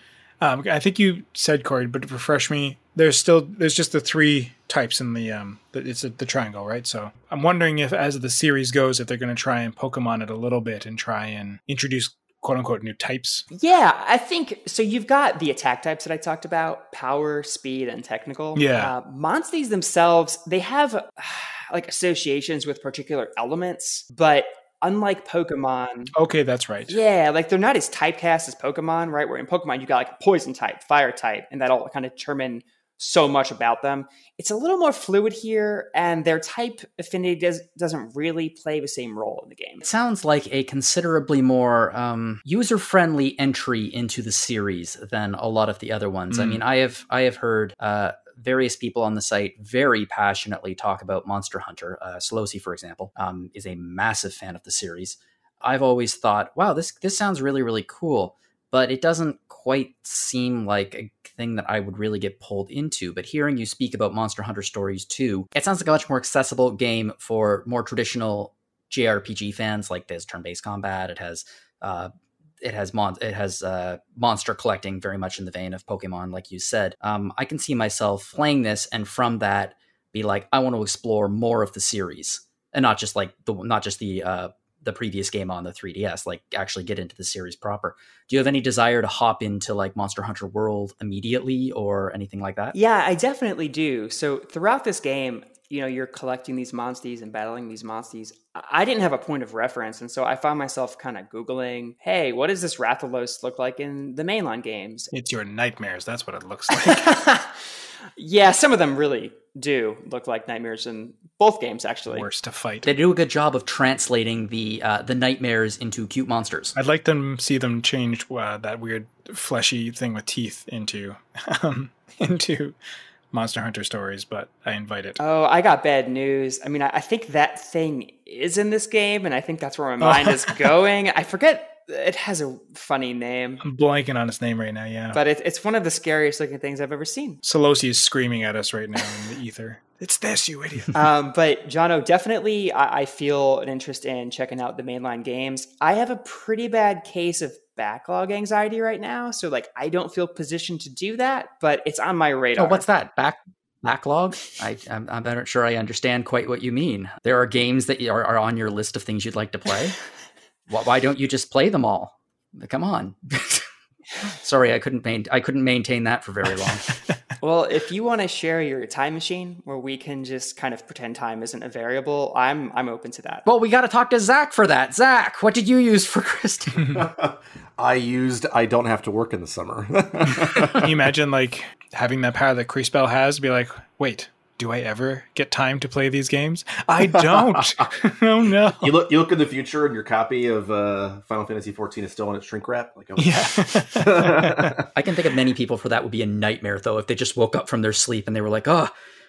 Um, I think you said Corey, but to refresh me, there's still there's just the three types in the um it's a, the triangle, right? So I'm wondering if as the series goes, if they're going to try and Pokemon it a little bit and try and introduce quote unquote new types. Yeah, I think so. You've got the attack types that I talked about: power, speed, and technical. Yeah, uh, monsters themselves they have uh, like associations with particular elements, but unlike Pokemon. Okay, that's right. Yeah, like they're not as typecast as Pokemon, right? Where in Pokemon you got like a poison type, fire type, and that'll kind of determine so much about them. It's a little more fluid here, and their type affinity does, doesn't really play the same role in the game. It sounds like a considerably more um, user friendly entry into the series than a lot of the other ones. Mm. I mean, I have I have heard uh, various people on the site very passionately talk about Monster Hunter. Uh, Solosi, for example, um, is a massive fan of the series. I've always thought, wow, this this sounds really really cool, but it doesn't quite seem like a thing that I would really get pulled into. But hearing you speak about Monster Hunter Stories 2, it sounds like a much more accessible game for more traditional JRPG fans. Like there's turn-based combat, it has uh, it has mon- it has uh, monster collecting very much in the vein of Pokemon, like you said. Um, I can see myself playing this and from that be like, I want to explore more of the series and not just like the not just the uh, the previous game on the 3DS, like actually get into the series proper. Do you have any desire to hop into like Monster Hunter World immediately or anything like that? Yeah, I definitely do. So throughout this game, you know you're collecting these monsters and battling these monsters i didn't have a point of reference and so i found myself kind of googling hey what does this rathalos look like in the mainline games it's your nightmares that's what it looks like yeah some of them really do look like nightmares in both games actually worse to fight they do a good job of translating the uh, the nightmares into cute monsters i'd like them see them change uh, that weird fleshy thing with teeth into um, into Monster Hunter stories, but I invite it. Oh, I got bad news. I mean, I, I think that thing is in this game, and I think that's where my mind is going. I forget it has a funny name. I'm blanking on its name right now, yeah. But it, it's one of the scariest looking things I've ever seen. Solosi is screaming at us right now in the ether. It's this, you idiot. um, but Jono, definitely I, I, feel an interest in checking out the mainline games. I have a pretty bad case of backlog anxiety right now. So like I don't feel positioned to do that, but it's on my radar. Oh, what's that? Back backlog? I, I'm, I'm not sure I understand quite what you mean. There are games that are, are on your list of things you'd like to play. Why don't you just play them all? Come on. Sorry, I couldn't main- I couldn't maintain that for very long. well, if you want to share your time machine where we can just kind of pretend time isn't a variable, I'm I'm open to that. Well, we got to talk to Zach for that. Zach, what did you use for Kristen? I used I don't have to work in the summer. Can you imagine like having that power that Crisbell has? Be like, wait, do I ever get time to play these games? I don't. oh no. You look you look in the future and your copy of uh, Final Fantasy XIV is still in its shrink wrap. Like, oh. yeah. I can think of many people for that would be a nightmare though if they just woke up from their sleep and they were like, oh.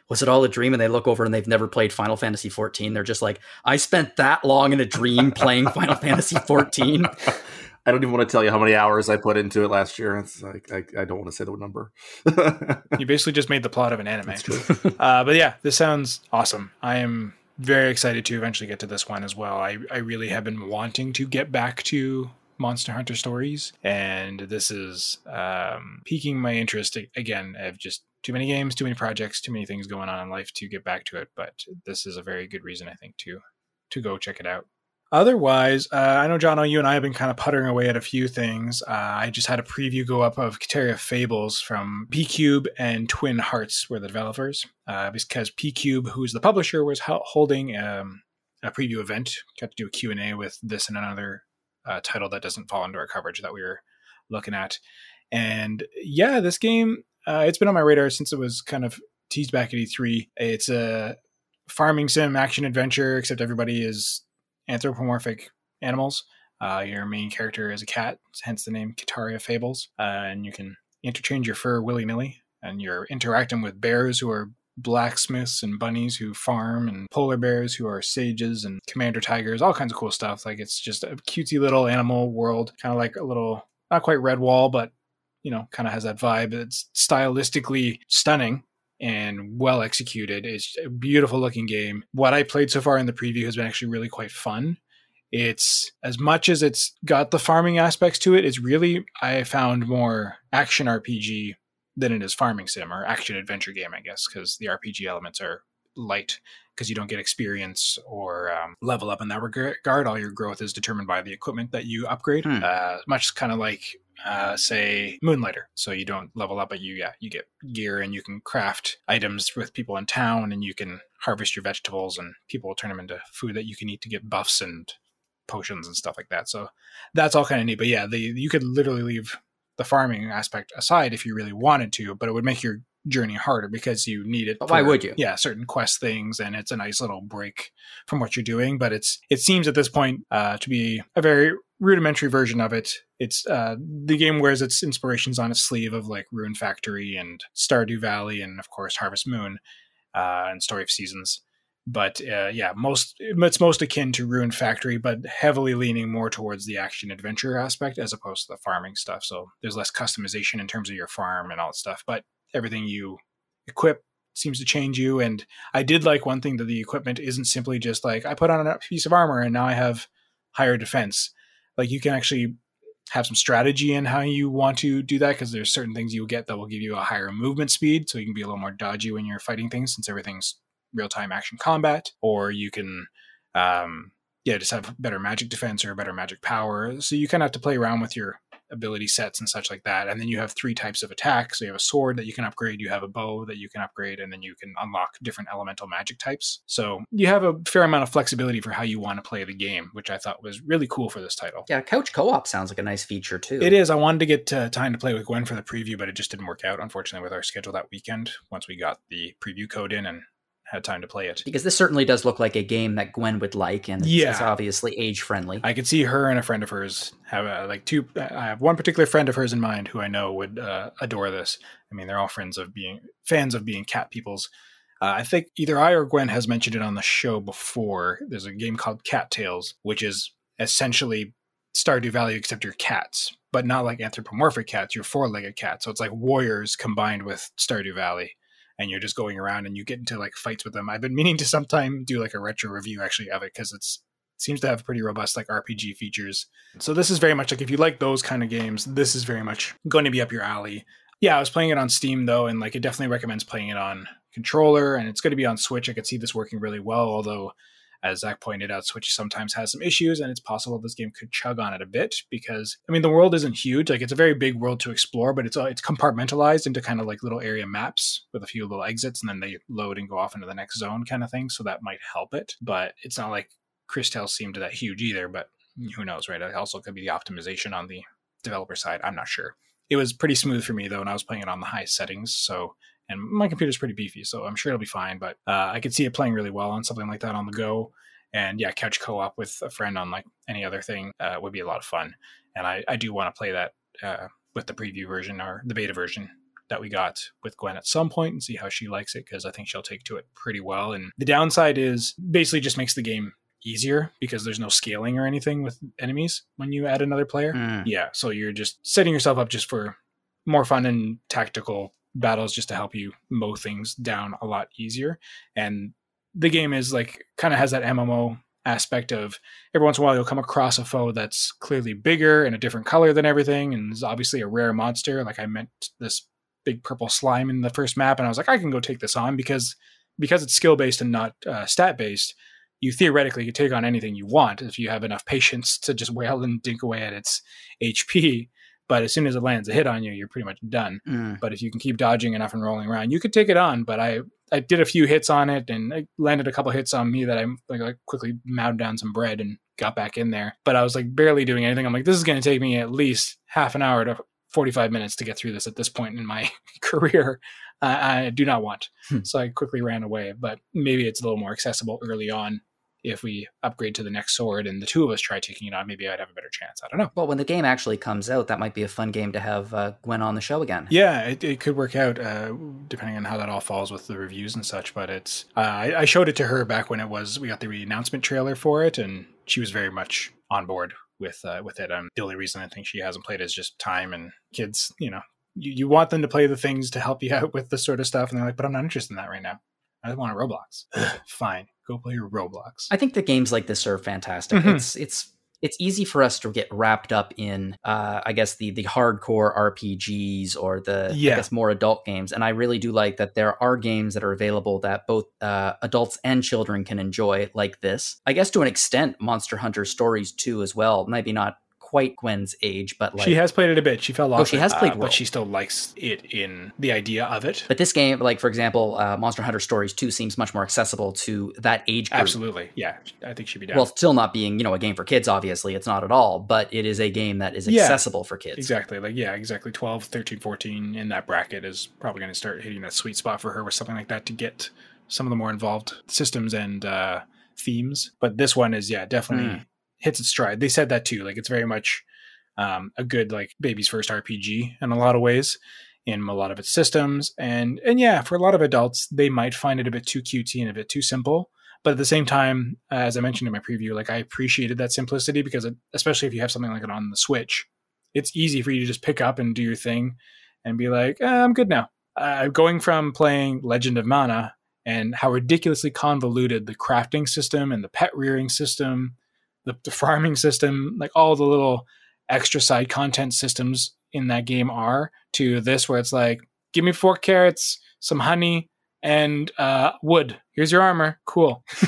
Was it all a dream? And they look over and they've never played Final Fantasy XIV. They're just like, I spent that long in a dream playing Final Fantasy XIV. I don't even want to tell you how many hours I put into it last year. It's like I, I don't want to say the number. you basically just made the plot of an anime. uh, but yeah, this sounds awesome. I am very excited to eventually get to this one as well. I, I really have been wanting to get back to Monster Hunter stories, and this is um, piquing my interest again. I've just too many games, too many projects, too many things going on in life to get back to it. But this is a very good reason, I think, to to go check it out. Otherwise, uh, I know, John, you and I have been kind of puttering away at a few things. Uh, I just had a preview go up of Kitaria Fables from PQube and Twin Hearts were the developers. Uh, because PQube, who's the publisher, was holding um, a preview event. Got to do a Q&A with this and another uh, title that doesn't fall into our coverage that we were looking at. And yeah, this game uh, it's been on my radar since it was kind of teased back at E3. It's a farming sim action adventure, except everybody is anthropomorphic animals. Uh, your main character is a cat, hence the name Kitaria Fables, uh, and you can interchange your fur willy nilly. And you're interacting with bears who are blacksmiths and bunnies who farm, and polar bears who are sages, and commander tigers, all kinds of cool stuff. Like it's just a cutesy little animal world, kind of like a little, not quite Redwall, but you know, kind of has that vibe. It's stylistically stunning and well executed. It's a beautiful looking game. What I played so far in the preview has been actually really quite fun. It's as much as it's got the farming aspects to it, it's really, I found more action RPG than it is farming sim or action adventure game, I guess, because the RPG elements are light because you don't get experience or um, level up in that regard. All your growth is determined by the equipment that you upgrade. Hmm. Uh, much kind of like uh, say Moonlighter. So you don't level up, but you yeah you get gear and you can craft items with people in town, and you can harvest your vegetables, and people will turn them into food that you can eat to get buffs and potions and stuff like that. So that's all kind of neat. But yeah, the you could literally leave the farming aspect aside if you really wanted to, but it would make your journey harder because you need it. For, Why would you? Yeah, certain quest things, and it's a nice little break from what you're doing. But it's it seems at this point uh, to be a very rudimentary version of it. It's uh, the game wears its inspirations on its sleeve of like Rune Factory and Stardew Valley, and of course Harvest Moon uh, and Story of Seasons. But uh, yeah, most it's most akin to Rune Factory, but heavily leaning more towards the action adventure aspect as opposed to the farming stuff. So there's less customization in terms of your farm and all that stuff. But everything you equip seems to change you. And I did like one thing that the equipment isn't simply just like I put on a piece of armor and now I have higher defense. Like you can actually have some strategy in how you want to do that because there's certain things you'll get that will give you a higher movement speed, so you can be a little more dodgy when you're fighting things since everything's real time action combat. Or you can, um, yeah, just have better magic defense or better magic power. So you kind of have to play around with your ability sets and such like that. And then you have three types of attack. So you have a sword that you can upgrade, you have a bow that you can upgrade, and then you can unlock different elemental magic types. So you have a fair amount of flexibility for how you want to play the game, which I thought was really cool for this title. Yeah, couch co-op sounds like a nice feature too. It is. I wanted to get uh, time to play with Gwen for the preview, but it just didn't work out, unfortunately, with our schedule that weekend. Once we got the preview code in and had time to play it. Because this certainly does look like a game that Gwen would like, and it's, yeah. it's obviously age friendly. I could see her and a friend of hers have uh, like two. I have one particular friend of hers in mind who I know would uh, adore this. I mean, they're all friends of being fans of being cat peoples. Uh, I think either I or Gwen has mentioned it on the show before. There's a game called Cattails, which is essentially Stardew Valley except you're cats, but not like anthropomorphic cats. You're four-legged cats, so it's like warriors combined with Stardew Valley and you're just going around and you get into like fights with them. I've been meaning to sometime do like a retro review actually of it because it's seems to have pretty robust like RPG features. So this is very much like if you like those kind of games, this is very much going to be up your alley. Yeah, I was playing it on Steam though, and like it definitely recommends playing it on controller, and it's going to be on Switch. I could see this working really well, although as Zach pointed out, Switch sometimes has some issues, and it's possible this game could chug on it a bit because I mean the world isn't huge. Like it's a very big world to explore, but it's uh, it's compartmentalized into kind of like little area maps with a few little exits, and then they load and go off into the next zone kind of thing. So that might help it, but it's not like Cris Tales seemed that huge either. But who knows, right? It also could be the optimization on the developer side. I'm not sure. It was pretty smooth for me though, and I was playing it on the highest settings, so and my computer's pretty beefy, so I'm sure it'll be fine. But uh, I could see it playing really well on something like that on the go. And yeah, couch co-op with a friend on like any other thing uh, would be a lot of fun. And I, I do want to play that uh, with the preview version or the beta version that we got with Gwen at some point and see how she likes it because I think she'll take to it pretty well. And the downside is basically just makes the game easier because there's no scaling or anything with enemies when you add another player. Mm. Yeah, so you're just setting yourself up just for more fun and tactical battles just to help you mow things down a lot easier. And the game is like kind of has that MMO aspect of every once in a while you'll come across a foe that's clearly bigger and a different color than everything and is obviously a rare monster. Like I met this big purple slime in the first map and I was like, I can go take this on because because it's skill based and not uh, stat based. You theoretically could take on anything you want if you have enough patience to just wail and dink away at its HP. But as soon as it lands a hit on you, you're pretty much done. Mm. But if you can keep dodging enough and rolling around, you could take it on. But I I did a few hits on it and it landed a couple hits on me that I like, I quickly mowed down some bread and got back in there. But I was like barely doing anything. I'm like, this is going to take me at least half an hour to 45 minutes to get through this at this point in my career. Uh, I do not want. Hmm. So I quickly ran away. But maybe it's a little more accessible early on. If we upgrade to the next sword and the two of us try taking it on, maybe I'd have a better chance. I don't know. Well, when the game actually comes out, that might be a fun game to have uh, Gwen on the show again. Yeah, it, it could work out uh, depending on how that all falls with the reviews and such. But it's uh, I, I showed it to her back when it was we got the announcement trailer for it, and she was very much on board with uh, with it. Um, the only reason I think she hasn't played is just time and kids. You know, you, you want them to play the things to help you out with this sort of stuff, and they're like, but I'm not interested in that right now. I just want a Roblox. Fine, go play your Roblox. I think that games like this are fantastic. Mhm. It's it's it's easy for us to get wrapped up in, uh, I guess the the hardcore RPGs or the Yeah. I guess more adult games, and I really do like that there are games that are available that both uh, adults and children can enjoy, like this. I guess to an extent, Monster Hunter Stories too, as well. Maybe not quite Gwen's age, but like she has played it a bit. She fell off. Oh, she it, has played uh, but she still likes it in the idea of it. But this game, like for example, uh, Monster Hunter Stories 2 seems much more accessible to that age group. Absolutely, yeah. I think she'd be down. Well, still not being, you know, a game for kids, obviously. It's not at all, but it is a game that is Yeah. accessible for kids. Exactly. Like, yeah, exactly. 12, 13, 14 in that bracket is probably going to start hitting that sweet spot for her with something like that to get some of the more involved systems and uh, themes. But this one is, yeah, definitely Mm. Hits its stride. They said that too. Like, it's very much um, a good, like, baby's first RPG in a lot of ways in a lot of its systems. And, and yeah, for a lot of adults, they might find it a bit too cutesy and a bit too simple. But at the same time, as I mentioned in my preview, like I appreciated that simplicity because, it, especially if you have something like it on the Switch, it's easy for you to just pick up and do your thing and be like, eh, I'm good now. Uh, going from playing Legend of Mana and how ridiculously convoluted the crafting system and the pet rearing system, the, the farming system, like all the little extra side content systems in that game are, to this where it's like, give me four carrots, some honey, and uh, wood. Here's your armor. Cool.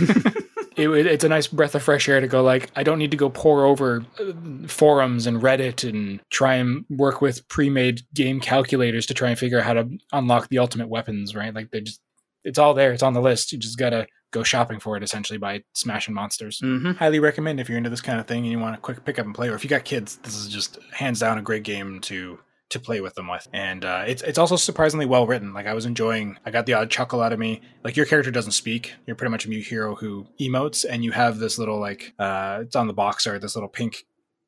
it, it- it's a nice breath of fresh air to go like i don't need to go pour over uh, forums and reddit and try and work with pre-made game calculators to try and figure out how to unlock the ultimate weapons right like they just it's all there it's on the list you just gotta go shopping for it essentially by smashing monsters. Hmm highly recommend if you're into this kind of thing and you want to quick pick up and play or if you got kids this is just hands down a great game to to play with them with. And uh, it's it's also surprisingly well written. Like i was enjoying i got the odd chuckle out of me. Like your character doesn't speak. You're pretty much a mute hero who emotes and you have this little like uh it's on the box art this little pink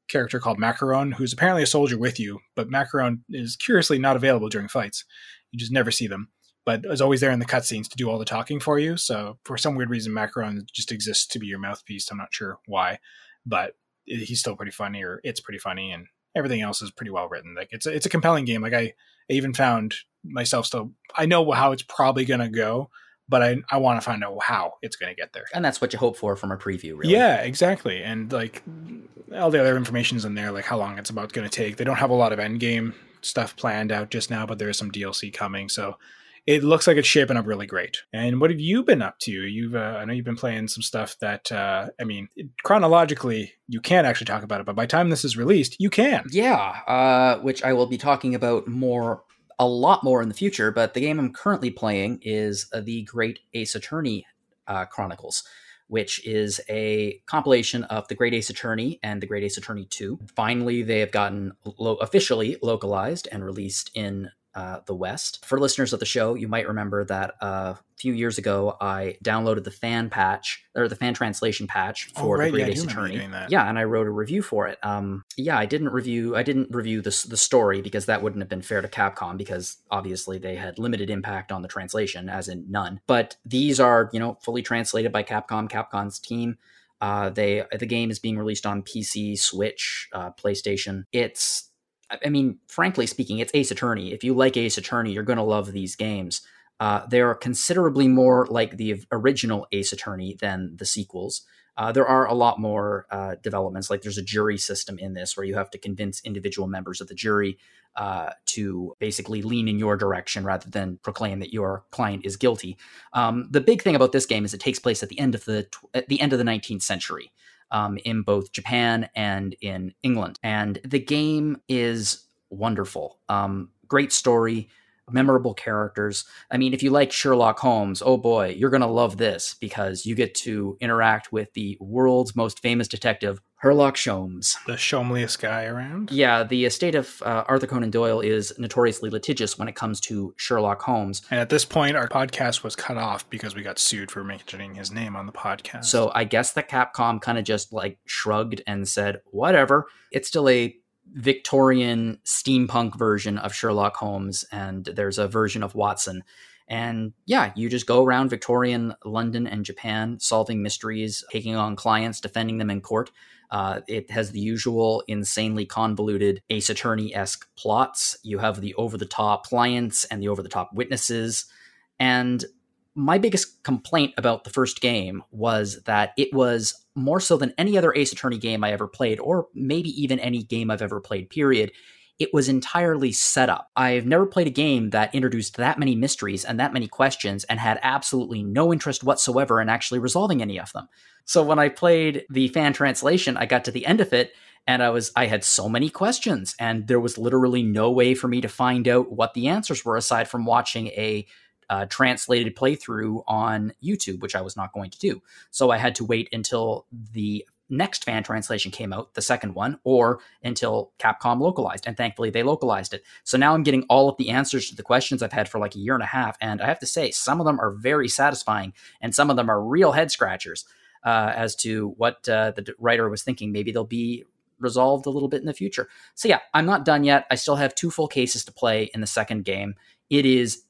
character called macaron who's apparently a soldier with you but macaron is curiously not available during fights. You just never see them but is always there in the cutscenes to do all the talking for you. So for some weird reason, Macaron just exists to be your mouthpiece. I'm not sure why, but he's still pretty funny, or it's pretty funny, and everything else is pretty well written. Like it's a, it's a compelling game. Like I, I even found myself still. I know how it's probably gonna go, but I I want to find out how it's gonna get there. And that's what you hope for from a preview, really. Yeah, exactly. And like all the other information's in there, like how long it's about going to take. They don't have a lot of end game stuff planned out just now, but there is some DLC coming. So it looks like it's shaping up really great. And what have you been up to? You've uh, I know you've been playing some stuff that uh, I mean chronologically you can't actually talk about it, but by the time this is released, you can. Yeah, uh, which I will be talking about more, a lot more in the future. But the game I'm currently playing is the Great Ace Attorney uh, Chronicles, which is a compilation of the Great Ace Attorney and the Great Ace Attorney 2. Finally, they have gotten lo- officially localized and released in uh, the West. For listeners of the show, you might remember that uh, a few years ago I downloaded the fan patch or the fan translation patch Oh, for right, the yeah, Great do Ace Attorney. Yeah, and I wrote a review for it. Um, yeah, I didn't review. I didn't review the the story because that wouldn't have been fair to Capcom because obviously they had limited impact on the translation, as in none. But these are you know fully translated by Capcom, Capcom's team. Uh, they the game is being released on PC, Switch, uh, PlayStation. It's I mean, frankly speaking, it's Ace Attorney. If you like Ace Attorney, you're going to love these games. Uh, they're considerably more like the original Ace Attorney than the sequels. Uh, there are a lot more uh, developments. Like there's a jury system in this where you have to convince individual members of the jury uh, to basically lean in your direction rather than proclaim that your client is guilty. Um, the big thing about this game is it takes place at the end of the tw- at the end of the 19th century um, in both Japan and in England. And the game is wonderful. Um, great story. memorable characters. I mean, if you like Sherlock Holmes, oh boy, you're going to love this because you get to interact with the world's most famous detective, Herlock Sholmes. The shomeliest guy around. Yeah, the estate of uh, Arthur Conan Doyle is notoriously litigious when it comes to Sherlock Holmes. And at this point, our podcast was cut off because we got sued for mentioning his name on the podcast. So I guess that Capcom kind of just like shrugged and said, whatever. It's still a Victorian steampunk version of Sherlock Holmes, and there's a version of Watson. And yeah, you just go around Victorian London and Japan solving mysteries, taking on clients, defending them in court. Uh, it has the usual insanely convoluted Ace Attorney esque plots. You have the over the top clients and the over the top witnesses. And my biggest complaint about the first game was that it was more so than any other Ace Attorney game I ever played, or maybe even any game I've ever played, period. It was entirely set up. I've never played a game that introduced that many mysteries and that many questions and had absolutely no interest whatsoever in actually resolving any of them. So when I played the fan translation, I got to the end of it and I was I had so many questions and there was literally no way for me to find out what the answers were aside from watching a uh, translated playthrough on YouTube, which I was not going to do. So I had to wait until the next fan translation came out, the second one, or until Capcom localized. And thankfully, they localized it. So now I'm getting all of the answers to the questions I've had for like a year and a half. And I have to say, some of them are very satisfying, and some of them are real head scratchers uh, as to what uh, the writer was thinking. Maybe they'll be resolved a little bit in the future. So yeah, I'm not done yet. I still have two full cases to play in the second game. It is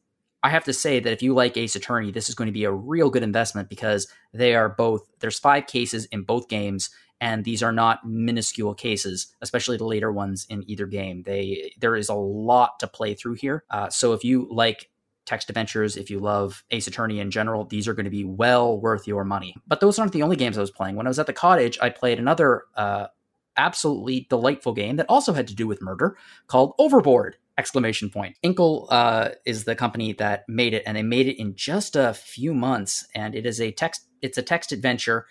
I have to say that if you like Ace Attorney, this is going to be a real good investment because they are both, there's five cases in both games, and these are not minuscule cases, especially the later ones in either game. They There is a lot to play through here. Uh, so if you like text adventures, if you love Ace Attorney in general, these are going to be well worth your money. But those aren't the only games I was playing. When I was at the cottage, I played another uh, absolutely delightful game that also had to do with murder called Overboard exclamation point. Inkle uh, is the company that made it and they made it in just a few months and it is a text it's a text adventure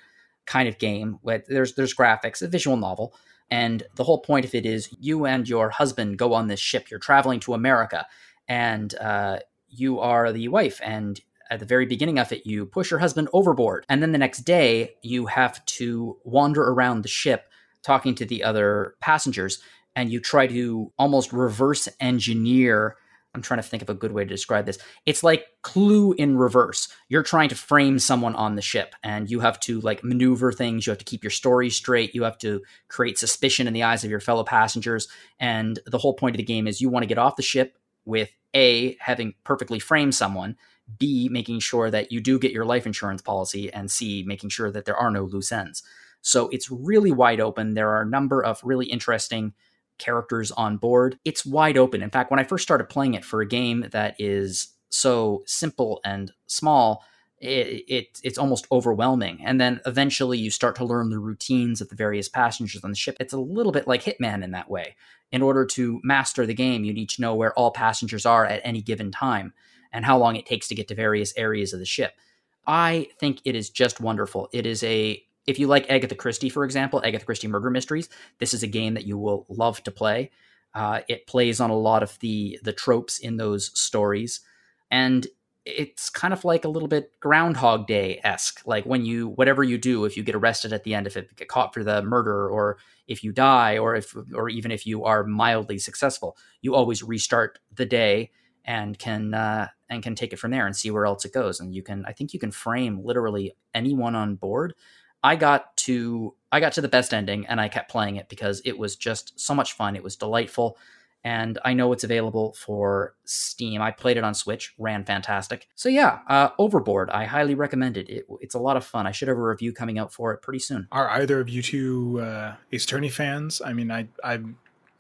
kind of game with there's there's graphics a visual novel and the whole point of it is you and your husband go on this ship. You're traveling to america and uh, you are the wife and at the very beginning of it you push your husband overboard and then the next day you have to wander around the ship talking to the other passengers and you try to almost reverse engineer I'm trying to think of a good way to describe this. It's like Clue in reverse. You're trying to frame someone on the ship and you have to like maneuver things, you have to keep your story straight, you have to create suspicion in the eyes of your fellow passengers and the whole point of the game is you want to get off the ship with A having perfectly framed someone, B making sure that you do get your life insurance policy and C making sure that there are no loose ends. So it's really wide open. There are a number of really interesting characters on board. It's wide open. In fact, when I first started playing it for a game that is so simple and small, it, it, it's almost overwhelming. And then eventually you start to learn the routines of the various passengers on the ship. It's a little bit like Hitman in that way. In order to master the game, you need to know where all passengers are at any given time and how long it takes to get to various areas of the ship. I think it is just wonderful. It is a if you like Agatha Christie, for example, Agatha Christie Murder Mysteries, this is a game that you will love to play. Uh, it plays on a lot of the the tropes in those stories, and it's kind of like a little bit Groundhog Day esque. Like when you whatever you do, if you get arrested at the end, if it get caught for the murder, or if you die, or if or even if you are mildly successful, you always restart the day and can uh, and can take it from there and see where else it goes. And you can, I think, you can frame literally anyone on board I got to I got to the best ending and I kept playing it because it was just so much fun. It was delightful. And I know it's available for Steam. I played it on Switch, ran fantastic. So yeah, uh, Overboard, I highly recommend it. it. It's a lot of fun. I should have a review coming out for it pretty soon. Are either of you two uh, Ace Attorney fans? I mean, I I've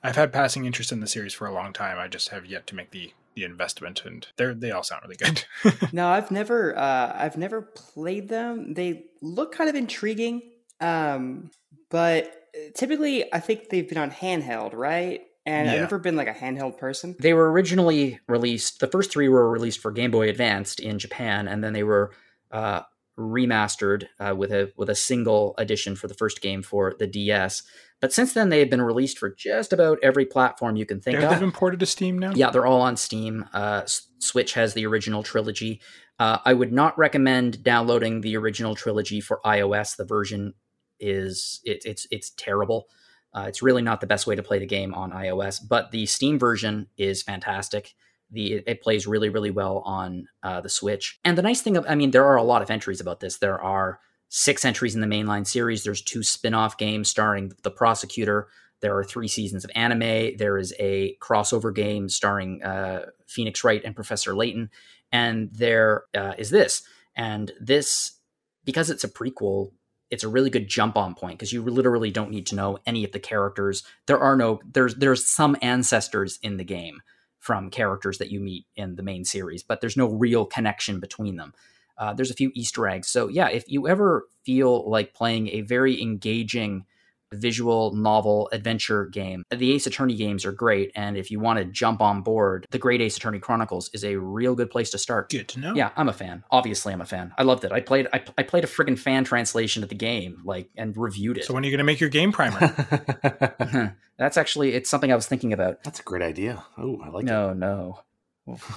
I've had passing interest in the series for a long time. I just have yet to make the the investment and they they all sound really good. no, I've never uh, I've never played them. They look kind of intriguing. Um, but typically I think they've been on handheld, right? And yeah. I've never been like a handheld person. They were originally released. The first three were released for Game Boy Advanced in Japan, and then they were uh, remastered uh, with a with a single edition for the first game for the DS. But since then, they have been released for just about every platform you can think Have of. been ported to Steam now? Yeah, they're all on Steam. Uh, Switch has the original trilogy. Uh, I would not recommend downloading the original trilogy for iOS. The version is it, it's it's terrible. Uh, it's really not the best way to play the game on iOS. But the Steam version is fantastic. The it, plays really really well on uh, the Switch. And the nice thing, of, I mean, there are a lot of entries about this. There are six entries in the mainline series. There's two spin-off games starring the prosecutor. There are three seasons of anime. There is a crossover game starring uh, Phoenix Wright and Professor Layton. And there uh, is this. And this, because it's a prequel, it's a really good jump on point because you literally don't need to know any of the characters. There are no, there's, there's some ancestors in the game from characters that you meet in the main series, but there's no real connection between them. Uh, there's a few Easter eggs. So, yeah, if you ever feel like playing a very engaging visual novel adventure game, the Ace Attorney games are great. And if you want to jump on board, the Great Ace Attorney Chronicles is a real good place to start. Good to know. Yeah, I'm a fan. Obviously, I'm a fan. I loved it. I played. I, I played a friggin' fan translation of the game, like, and reviewed it. So when are you going to make your game primer? That's actually it's something I was thinking about. That's a great idea. Oh, I like no, no.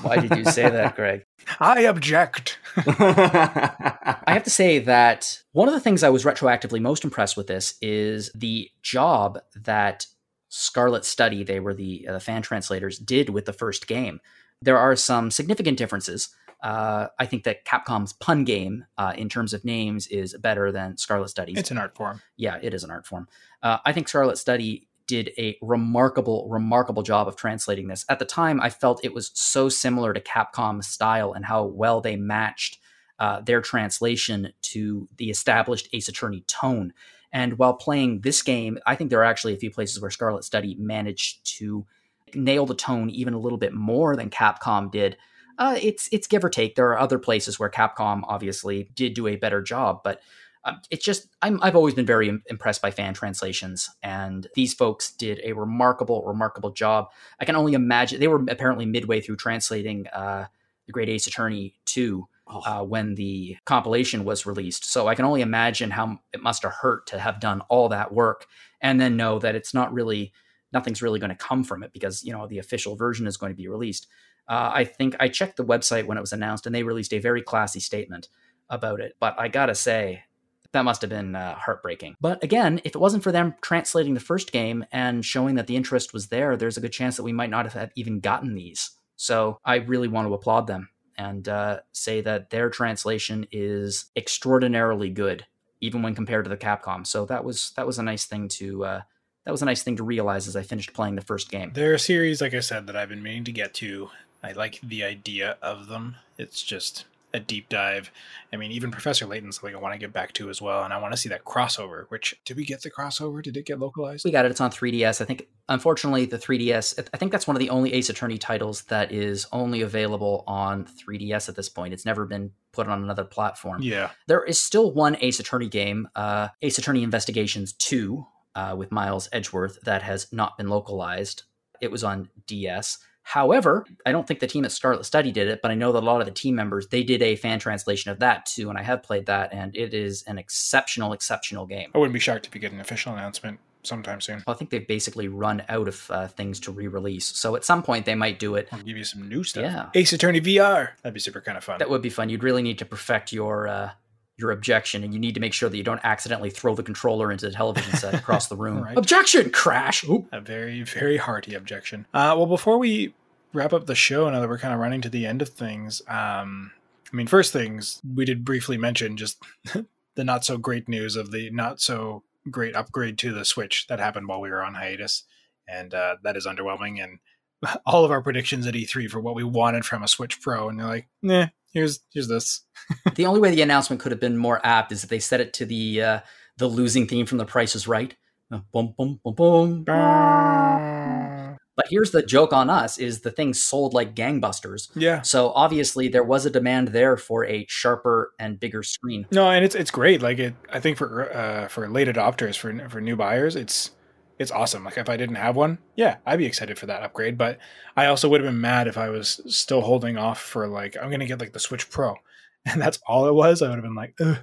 Why did you say that, Greg? I object. I have to say that one of the things I was retroactively most impressed with this is the job that Scarlet Study, they were the, uh, the fan translators, did with the first game. There are some significant differences. Uh, I think that Capcom's pun game, uh, in terms of names, is better than Scarlet Study's. it's an art form. yeah, it is an art form. Uh, I think Scarlet Study did a remarkable, remarkable job of translating this. At the time, I felt it was so similar to Capcom's style and how well they matched uh, their translation to the established Ace Attorney tone. And while playing this game, I think there are actually a few places where Scarlet Study managed to nail the tone even a little bit more than Capcom did. Uh, it's it's give or take. There are other places where Capcom obviously did do a better job, but um, it's just I'm, I've always been very im- impressed by fan translations, and these folks did a remarkable, remarkable job. I can only imagine they were apparently midway through translating uh, the Great Ace Attorney two Oh, uh, when the compilation was released. So I can only imagine how it must have hurt to have done all that work and then know that it's not really nothing's really going to come from it because you know the official version is going to be released. Uh, I think I checked the website when it was announced, and they released a very classy statement about it. But I gotta say, that must have been uh, heartbreaking. But again, if it wasn't for them translating the first game and showing that the interest was there, there's a good chance that we might not have even gotten these. So I really want to applaud them and uh, say that their translation is extraordinarily good, even when compared to the Capcom. So that was that was a nice thing to uh, that was a nice thing to realize as I finished playing the first game. They're a series, like I said, that I've been meaning to get to. I like the idea of them. It's just a deep dive. I mean, even Professor Layton's something I want to get back to as well, and I want to see that crossover. Which did we get the crossover? Did it get localized? We got it. It's on 3DS. I think, unfortunately, the 3DS. I think that's one of the only Ace Attorney titles that is only available on 3DS at this point. It's never been put on another platform. Yeah, There is still one Ace Attorney game, uh, Ace Attorney Investigations 2, uh, with Miles Edgeworth, that has not been localized. It was on DS. However, I don't think the team at Scarlet Study did it, but I know that a lot of the team members they did a fan translation of that too, and I have played that, and it is an exceptional, exceptional game. I wouldn't be shocked if you get an official announcement sometime soon. I think they've basically run out of uh, things to re-release, so at some point they might do it. I'll give you some new stuff. Yeah. Ace Attorney VR. That'd be super kind of fun. That would be fun. You'd really need to perfect your uh, your objection, and you need to make sure that you don't accidentally throw the controller into the television set across the room. Right. Objection! Crash! Oop. a very very hearty objection uh, well before we wrap up the show now that we're kind of running to the end of things um, i mean first things we did briefly mention just the not so great news of the not so great upgrade to the switch that happened while we were on hiatus and uh, that is underwhelming and all of our predictions at e3 for what we wanted from a switch pro and they're like nah here's here's this the only way the announcement could have been more apt is if they set it to the uh, the losing theme from The Price is Right. Uh, Boom, boom, boom, boom. But here's the joke on us: is the thing sold like gangbusters. yeah So obviously there was a demand there for a sharper and bigger screen. No, and it's it's great. Like it, I think for uh, for late adopters, for for new buyers, it's it's awesome. Like if I didn't have one, yeah, I'd be excited for that upgrade. But I also would have been mad if I was still holding off for like I'm gonna get like the Switch Pro, and that's all it was, I would have been like, Ugh.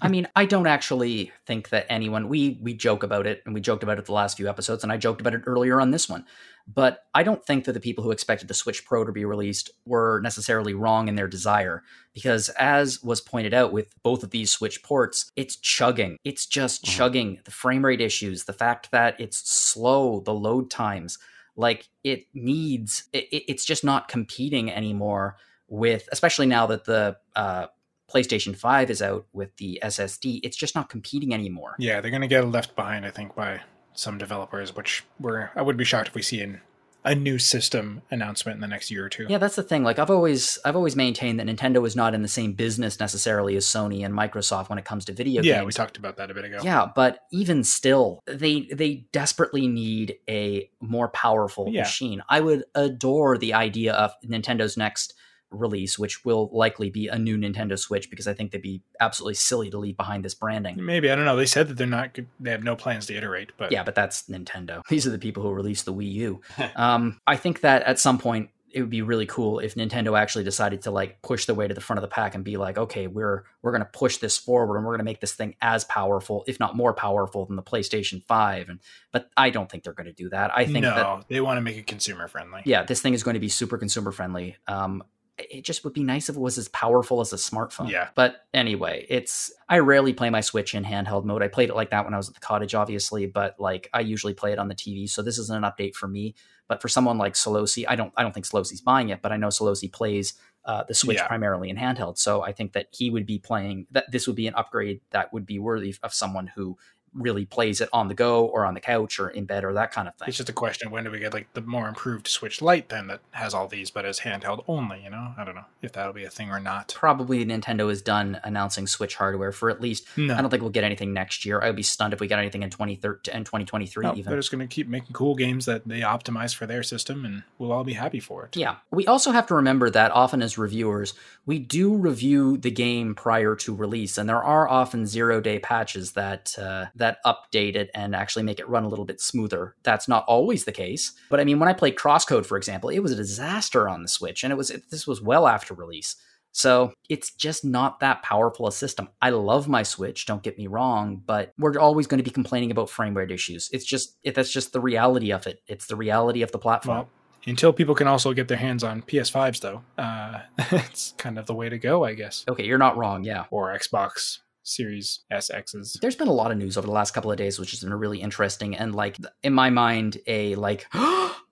I mean, I don't actually think that anyone we we joke about it and we joked about it the last few episodes and I joked about it earlier on this one. But I don't think that the people who expected the Switch Pro to be released were necessarily wrong in their desire because as was pointed out with both of these Switch ports, it's chugging. It's just Mhm. chugging. The frame rate issues, the fact that it's slow, the load times, like it needs it- it's just not competing anymore with especially now that the uh PlayStation 5 is out with the SSD, it's just not competing anymore. yeah, they're gonna get left behind, I think, by some developers, which we're I would be shocked if we see an, a new system announcement in the next year or two. Yeah, that's the thing. Like I've always I've always maintained that Nintendo is not in the same business necessarily as Sony and Microsoft when it comes to video yeah, games. Yeah, we talked about that a bit ago. Yeah, but even still, they they desperately need a more powerful Yeah. machine. I would adore the idea of Nintendo's next release, which will likely be a new Nintendo Switch, because I think they'd be absolutely silly to leave behind this branding. Maybe I don't know. They said that they're not. They have no plans to iterate, but Yeah, but that's Nintendo. These are the people who released the Wii U. um, I think that at some point it would be really cool if Nintendo actually decided to like push the way to the front of the pack and be like, okay, we're we're going to push this forward and we're going to make this thing as powerful, if not more powerful, than the PlayStation Five. And but I don't think they're going to do that. I think no, that they want to make it consumer friendly. yeah, this thing is going to be super consumer friendly. Um, it just would be nice if it was as powerful as a smartphone. Yeah. But anyway, it's I rarely play my Switch in handheld mode. I played it like that when I was at the cottage, obviously, but like I usually play it on the TV. So this isn't an update for me. But for someone like Solosi, I don't I don't think Solosi's buying it, but I know Solosi plays uh, the Switch Yeah. primarily in handheld. So I think that he would be playing that this would be an upgrade that would be worthy of someone who really plays it on the go or on the couch or in bed or that kind of thing. It's just a question: when do we get like the more improved Switch Lite then that has all these, but is handheld only? You know, I don't know if that'll be a thing or not. probably Nintendo is done announcing Switch hardware for at least. No, I don't think we'll get anything next year. I would be stunned if we got anything in 2013 and 2023 no, even. they're just going to keep making cool games that they optimize for their system, and we'll all be happy for it. Yeah. We also have to remember that often as reviewers, we do review the game prior to release, and there are often zero day patches that uh, that update it and actually make it run a little bit smoother. That's not always the case, but I mean, when I played CrossCode, for example, it was a disaster on the Switch, and it was this was well after release. So it's just not that powerful a system. I love my Switch, don't get me wrong, but we're always going to be complaining about frame rate issues. It's just it, that's just the reality of it. It's the reality of the platform. Well, until people can also get their hands on PS5s, though, uh, it's kind of the way to go, I guess. okay, you're not wrong. Yeah. Or Xbox Series SXs. There's been a lot of news over the last couple of days, which has been really interesting. And like in my mind, a like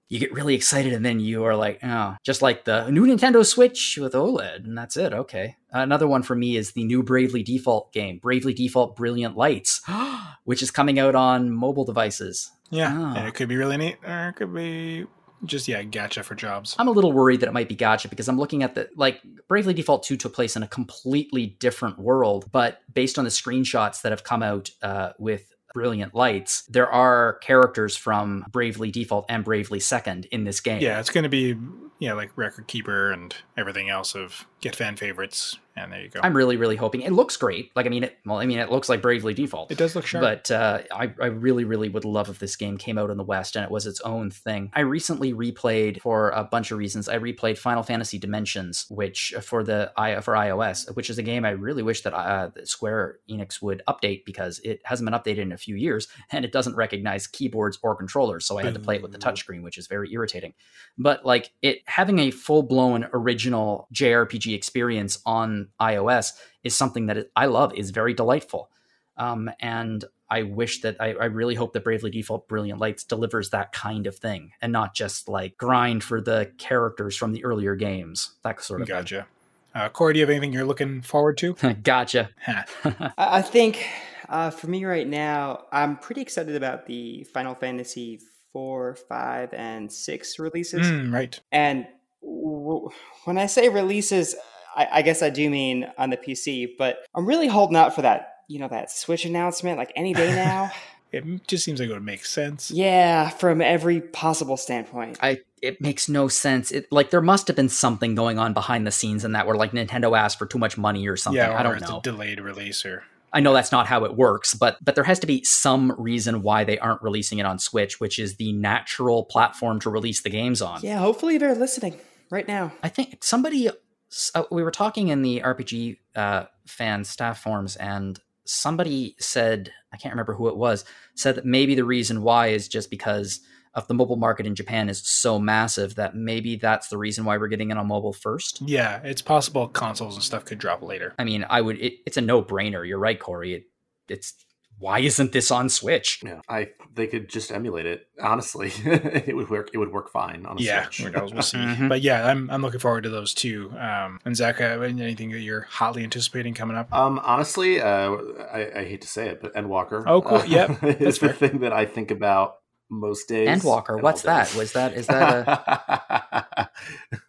you get really excited and then you are like, oh, just like the new Nintendo Switch with OLED, and that's it. Okay. Another one for me is the new Bravely Default game, Bravely Default Brilliant Lights, which is coming out on mobile devices. Yeah, Ah. and it could be really neat, or it could be just yeah, gacha for jobs. I'm a little worried that it might be gacha because I'm looking at the like Bravely Default 2 took place in a completely different world, but based on the screenshots that have come out uh, with Brilliant Lights, there are characters from Bravely Default and Bravely Second in this game. Yeah, it's going to be yeah, like record keeper and everything else of get fan favorites, and there you go. I'm really, really hoping it looks great. Like, I mean, it, well, I mean, it looks like Bravely Default. it does look sharp. But uh, I, I really, really would love if this game came out in the West and it was its own thing. I recently replayed for a bunch of reasons. I replayed Final Fantasy Dimensions, which uh, for the i for iOS, which is a game I really wish that uh, Square Enix would update because it hasn't been updated in a few years and it doesn't recognize keyboards or controllers. So I had to play it with the touchscreen, which is very irritating. But like it having a full blown original JRPG experience on iOS is something that I love. is very delightful. Um, and I wish that I, I really hope that Bravely Default Brilliant Lights delivers that kind of thing and not just like grind for the characters from the earlier games. That sort of gacha. Uh, Corey, do you have anything you're looking forward to? gotcha. I I think uh, for me right now, I'm pretty excited about the Final Fantasy four, five, and six releases. Mm, right. And w- when I say releases, I, I guess I do mean on the PC. But I'm really holding out for that. You know that Switch announcement, like any day now. It just seems like it would make sense. yeah, from every possible standpoint. I it makes no sense. It like there must have been something going on behind the scenes in that where like Nintendo asked for too much money or something. yeah, or I don't it's know. a delayed release or I know that's not how it works, but but there has to be some reason why they aren't releasing it on Switch, which is the natural platform to release the games on. Yeah, hopefully they're listening right now. I think somebody So we were talking in the RPG uh, fan staff forums, and somebody said, I can't remember who it was, said that maybe the reason why is just because of the mobile market in Japan is so massive that maybe that's the reason why we're getting it on mobile first. Yeah, it's possible consoles and stuff could drop later. I mean, I would. It, it's a no brainer. You're right, Corey. It, it's why isn't this on Switch? Yeah, I they could just emulate it. Honestly, it would work. It would work fine on a Yeah, Switch. who knows? We'll see. Mhm. But yeah, I'm I'm looking forward to those too. Um, and Zach, uh, anything that you're hotly anticipating coming up? Um, honestly, uh, I, I hate to say it, but Endwalker. Oh, cool. uh, Yep, that's is the thing that I think about most days. Endwalker, and what's all that? Was that is that a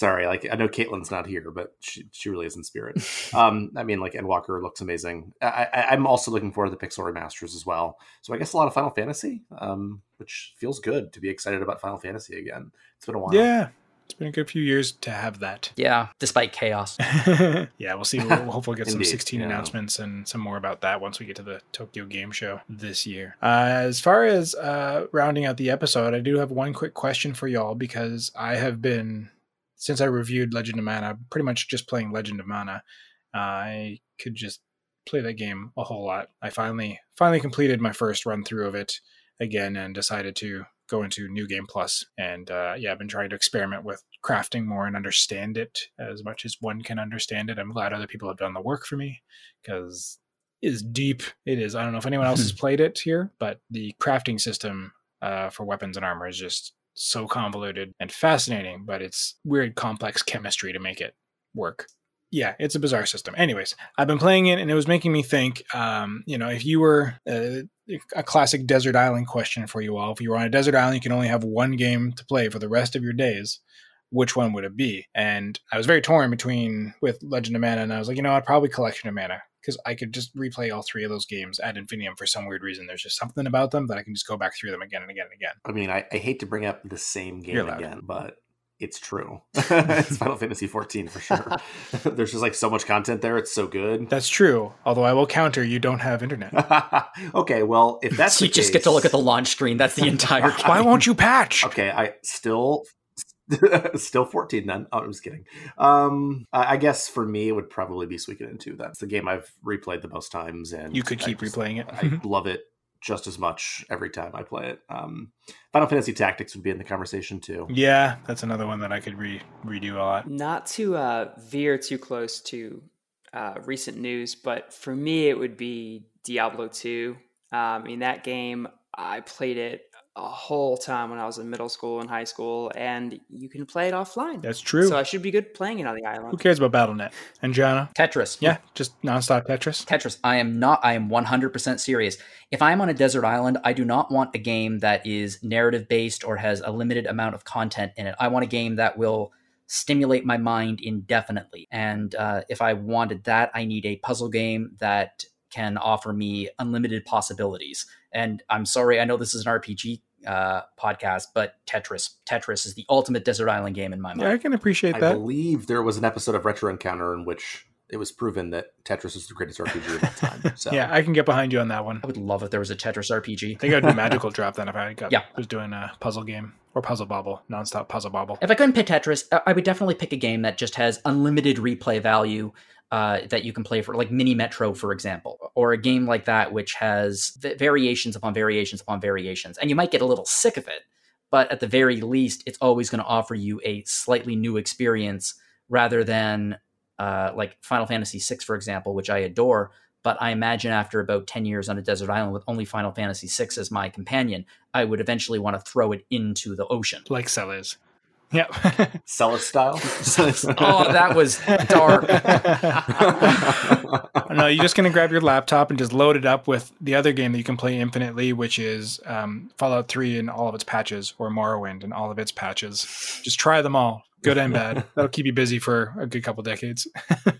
Sorry, like I know Caitlin's not here, but she she really is in spirit. um, I mean, like Endwalker looks amazing. I, I, I'm also looking forward to the Pixel remasters as well. So I guess a lot of Final Fantasy, um, which feels good to be excited about Final Fantasy again. It's been a while. Yeah, it's been a good few years to have that. yeah? Despite chaos, yeah, we'll see. We'll, we'll hopefully get some 16 yeah. announcements and some more about that once we get to the Tokyo Game Show this year. Uh, as far as uh, rounding out the episode, I do have one quick question for y'all because I have been, since I reviewed Legend of Mana, pretty much just playing Legend of Mana. I could just play that game a whole lot. I finally finally completed my first run through of it again and decided to go into New Game Plus. And uh, yeah, I've been trying to experiment with crafting more and understand it as much as one can understand it. I'm glad other people have done the work for me because it is deep. It is. I don't know if anyone else has played it here, but the crafting system uh, for weapons and armor is just so convoluted and fascinating, but it's weird, complex chemistry to make it work. Yeah, it's a bizarre system. Anyways, I've been playing it and it was making me think, um, you know, if you were uh, a classic desert island question for you all, if you were on a desert island, you can only have one game to play for the rest of your days. Which one would it be? And I was very torn between with Legend of Mana, and I was like, you know, I'd probably Collection of Mana because I could just replay all three of those games ad infinitum for some weird reason. There's just something about them that I can just go back through them again and again and again. I mean, I, I hate to bring up the same game again, but it's true. it's Final Fantasy 14 for sure. There's just like so much content there. It's so good. That's true. Although I will counter, you don't have internet. okay, well, if that's you the just get to look at the launch screen. That's the entire. Why won't you patch? Okay, I still still 14 then. Oh, I was kidding. Um I I guess for me it would probably be Suikoden 2. That's the game I've replayed the most times and You could I keep just- replaying it. I love it just as much every time I play it. Um Final Fantasy Tactics would be in the conversation too. yeah, that's another one that I could re- redo a lot. Not to uh, veer too close to uh, recent news, but for me, it would be Diablo 2. Um, in that game, I played it a whole time when I was in middle school and high school, and you can play it offline. That's true. So I should be good playing it on the island. Who cares about Battle.net? And Jono? Tetris. Yeah, just nonstop Tetris. Tetris. I am not. I am 100% serious. If I'm on a desert island, I do not want a game that is narrative based or has a limited amount of content in it. I want a game that will stimulate my mind indefinitely. And uh, if I wanted that, I need a puzzle game that can offer me unlimited possibilities. And I'm sorry, I know this is an RPG uh, podcast, but Tetris, Tetris is the ultimate desert island game in my mind. Yeah, I can appreciate I that. I believe there was an episode of Retro Encounter in which it was proven that Tetris is the greatest RPG of all time. So Yeah, I can get behind you on that one. I would love if there was a Tetris RPG. I think I'd do Magical Drop then if I got, Yeah. was doing a puzzle game or Puzzle Bobble, nonstop Puzzle Bobble. If I couldn't pick Tetris, I- I would definitely pick a game that just has unlimited replay value uh, that you can play for, like Mini Metro, for example, or a game like that which has variations upon variations upon variations. And you might get a little sick of it, but at the very least, it's always going to offer you a slightly new experience rather than uh, like Final Fantasy VI, for example, which I adore. But I imagine after about 10 years on a desert island with only Final Fantasy VI as my companion, I would eventually want to throw it into the ocean. Like Celes. Yep. Celes style. Oh, that was dark. no, you're just gonna grab your laptop and just load it up with the other game that you can play infinitely, which is um, Fallout 3 and all of its patches, or Morrowind and all of its patches. Just try them all, good and bad. That'll keep you busy for a good couple decades.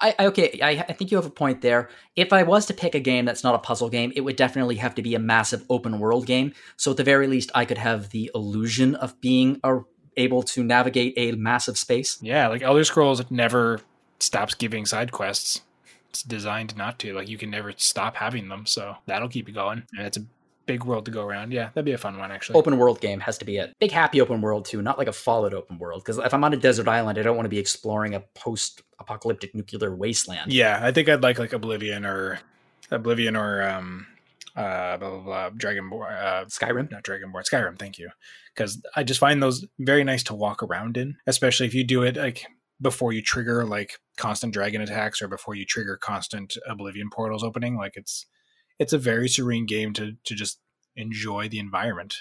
I, I- okay, I, I think you have a point there. If I was to pick a game that's not a puzzle game, it would definitely have to be a massive open world game. So at the very least, I could have the illusion of being a, able to navigate a massive space. Yeah, like Elder Scrolls never stops giving side quests. It's designed not to. Like you can never stop having them, so that'll keep you going. And it's a big world to go around. Yeah, that'd be a fun one actually. Open world game has to be it. Big happy open world too, not like a Fallout open world. Because if I'm on a desert island, I don't want to be exploring a post-apocalyptic nuclear wasteland. Yeah, I think I'd like like Oblivion or Oblivion or um uh blah blah blah Dragonborn uh Skyrim. not Dragonborn Skyrim. Thank you, because I just find those very nice to walk around in, especially if you do it like before you trigger like constant dragon attacks or before you trigger constant Oblivion portals opening. Like it's it's a very serene game to to just enjoy the environment.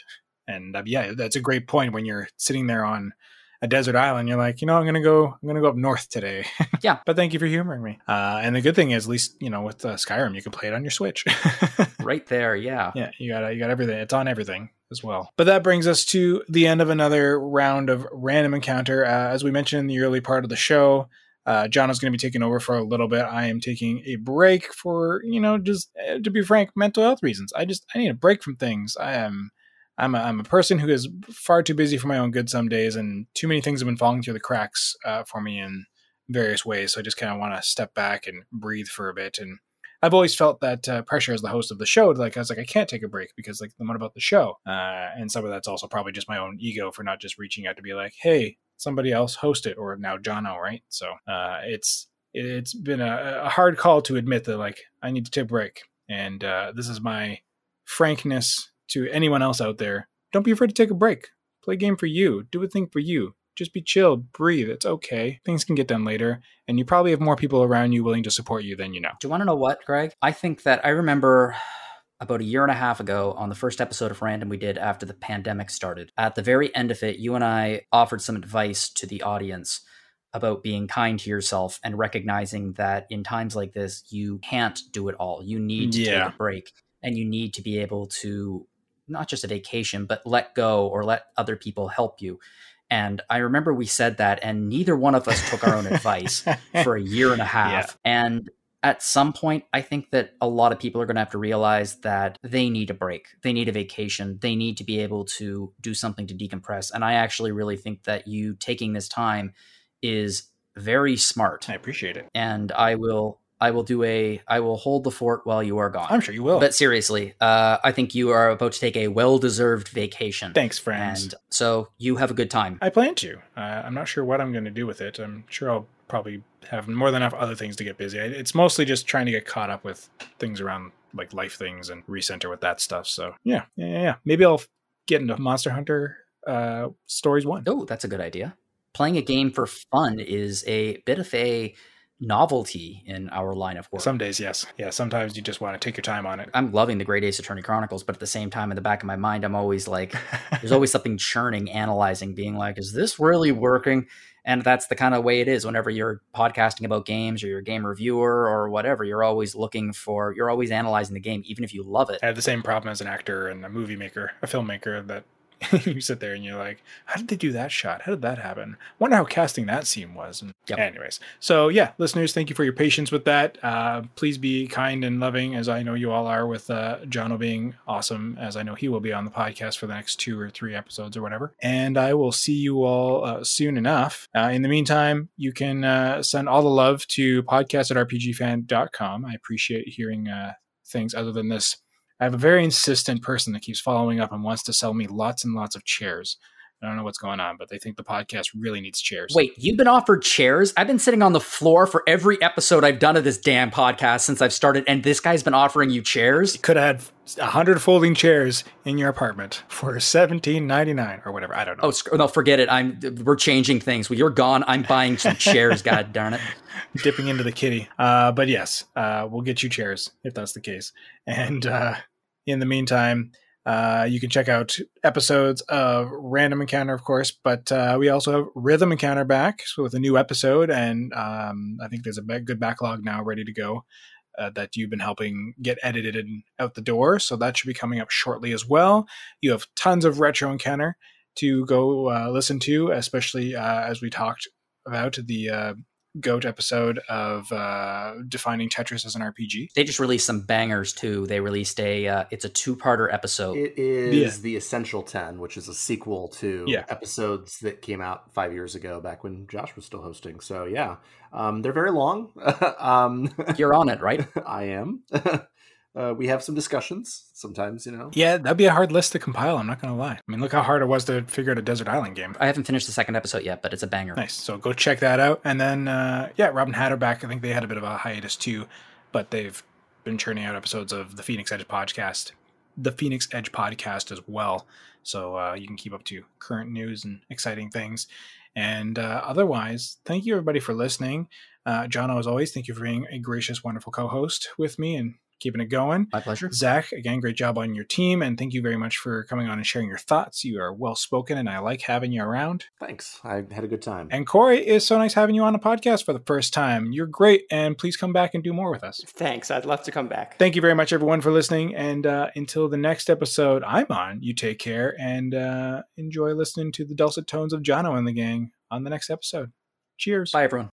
And uh, yeah, that's a great point when you're sitting there on a desert island. You're like, you know, I'm gonna go, I'm gonna go up north today. Yeah. but thank you for humoring me. Uh, and the good thing is, at least you know, with uh, Skyrim, you can play it on your Switch. right there, yeah. Yeah, you got you got everything. It's on everything as well. But that brings us to the end of another round of random encounter. Uh, as we mentioned in the early part of the show, uh, John is going to be taking over for a little bit. I am taking a break for you know just uh, to be frank, mental health reasons. I just I need a break from things. I am. I'm a, I'm a person who is far too busy for my own good some days, and too many things have been falling through the cracks uh, for me in various ways. So I just kind of want to step back and breathe for a bit. And I've always felt that uh, pressure as the host of the show. Like I was like, I can't take a break because like, what about the show? Uh, and some of that's also probably just my own ego for not just reaching out to be like, hey, somebody else host it, or now Jono, right? So uh, it's it's been a, a, hard call to admit that like I need to take a break, and uh, this is my frankness to anyone else out there. Don't be afraid to take a break. Play a game for you. Do a thing for you. Just be chill, breathe. It's okay. Things can get done later, and you probably have more people around you willing to support you than you know. Do you want to know what, Greg? I think that I remember about a year and a half ago on the first episode of Random we did after the pandemic started. At the very end of it, you and I offered some advice to the audience about being kind to yourself and recognizing that in times like this, you can't do it all. You need to Yeah. take a break and you need to be able to not just a vacation, but let go or let other people help you. And I remember we said that, and neither one of us took our own advice for a year and a half. And at some point, I think that a lot of people are going to have to realize that they need a break. They need a vacation. They need to be able to do something to decompress. And I actually really think that you taking this time is very smart. I appreciate it. And I will I will do a I will hold the fort while you are gone. I'm sure you will. But seriously, uh, I think you are about to take a well-deserved vacation. Thanks, friends. And so you have a good time. I plan to. Uh, I'm not sure what I'm going to do with it. I'm sure I'll probably have more than enough other things to get busy. It's mostly just trying to get caught up with things around like life things and recenter with that stuff. So yeah, yeah, yeah. yeah. Maybe I'll get into Monster Hunter uh, Stories One. Oh, that's a good idea. Playing a game for fun is a bit of a novelty in our line of work. Some days, yes, yeah. Sometimes you just want to take your time on it. I'm loving the Great Ace Attorney Chronicles, but at the same time, in the back of my mind, I'm always like, there's always something churning, analyzing, being like, is this really working? And that's the kind of way it is whenever you're podcasting about games or you're a game reviewer or whatever. You're always looking for, you're always analyzing the game, even if you love it. I have the same problem as an actor and a movie maker, a filmmaker that you sit there and you're like, how did they do that shot? How did that happen? Wonder how casting that scene was. And Yep. anyways, so yeah, listeners, thank you for your patience with that. Uh, please be kind and loving, as I know you all are, with uh, Jono being awesome, as I know he will be on the podcast for the next two or three episodes or whatever. And I will see you all uh, soon enough. Uh, in the meantime, you can uh, send all the love to podcast at rpgfan.com. I appreciate hearing uh, things other than this. I have a very insistent person that keeps following up and wants to sell me lots and lots of chairs. I don't know what's going on, but they think the podcast really needs chairs. Wait, you've been offered chairs? I've been sitting on the floor for every episode I've done of this damn podcast since I've started, and this guy's been offering you chairs? You could have had a hundred folding chairs in your apartment for seventeen ninety nine or whatever. I don't know. Oh, sc- no, forget it. I'm we're changing things. When you're gone, I'm buying some chairs. God darn it! dipping into the kitty. Uh, but yes, uh, we'll get you chairs if that's the case. And uh, in the meantime, uh, you can check out episodes of Random Encounter, of course, but uh, we also have Rhythm Encounter back so with a new episode, and um, I think there's a good backlog now ready to go. Uh, that you've been helping get edited and out the door, so that should be coming up shortly as well. You have tons of retro encounter to go uh, listen to, especially uh, as we talked about the uh, goat episode of uh, defining Tetris as an RPG. They just released some bangers too. They released a uh, it's a two parter episode. It is Yeah. the Essential Ten, which is a sequel to Yeah. episodes that came out five years ago, back when Josh was still hosting. So yeah, um, they're very long. um, You're on it, right? I am. uh, we have some discussions sometimes. You know. Yeah, that'd be a hard list to compile. I'm not gonna lie. I mean, look how hard it was to figure out a desert island game. I haven't finished the second episode yet, but it's a banger. Nice. So go check that out. And then, uh, yeah, Robin Hatterback. I think they had a bit of a hiatus too, but they've been churning out episodes of the Phoenix Edge podcast, the Phoenix Edge podcast as well. So uh, you can keep up to current news and exciting things. And uh, otherwise, thank you everybody for listening. Uh, John, as always, thank you for being a gracious, wonderful co-host with me and keeping it going. My pleasure. Zach, again, great job on your team, and thank you very much for coming on and sharing your thoughts. You are well spoken, and I like having you around. Thanks. I had a good time. And Corey, it's so nice having you on the podcast for the first time. You're great, and please come back and do more with us. Thanks. I'd love to come back. Thank you very much, everyone, for listening. And uh, until the next episode I'm on, you take care and uh, enjoy listening to the dulcet tones of Jono and the gang on the next episode. Cheers. Bye, everyone.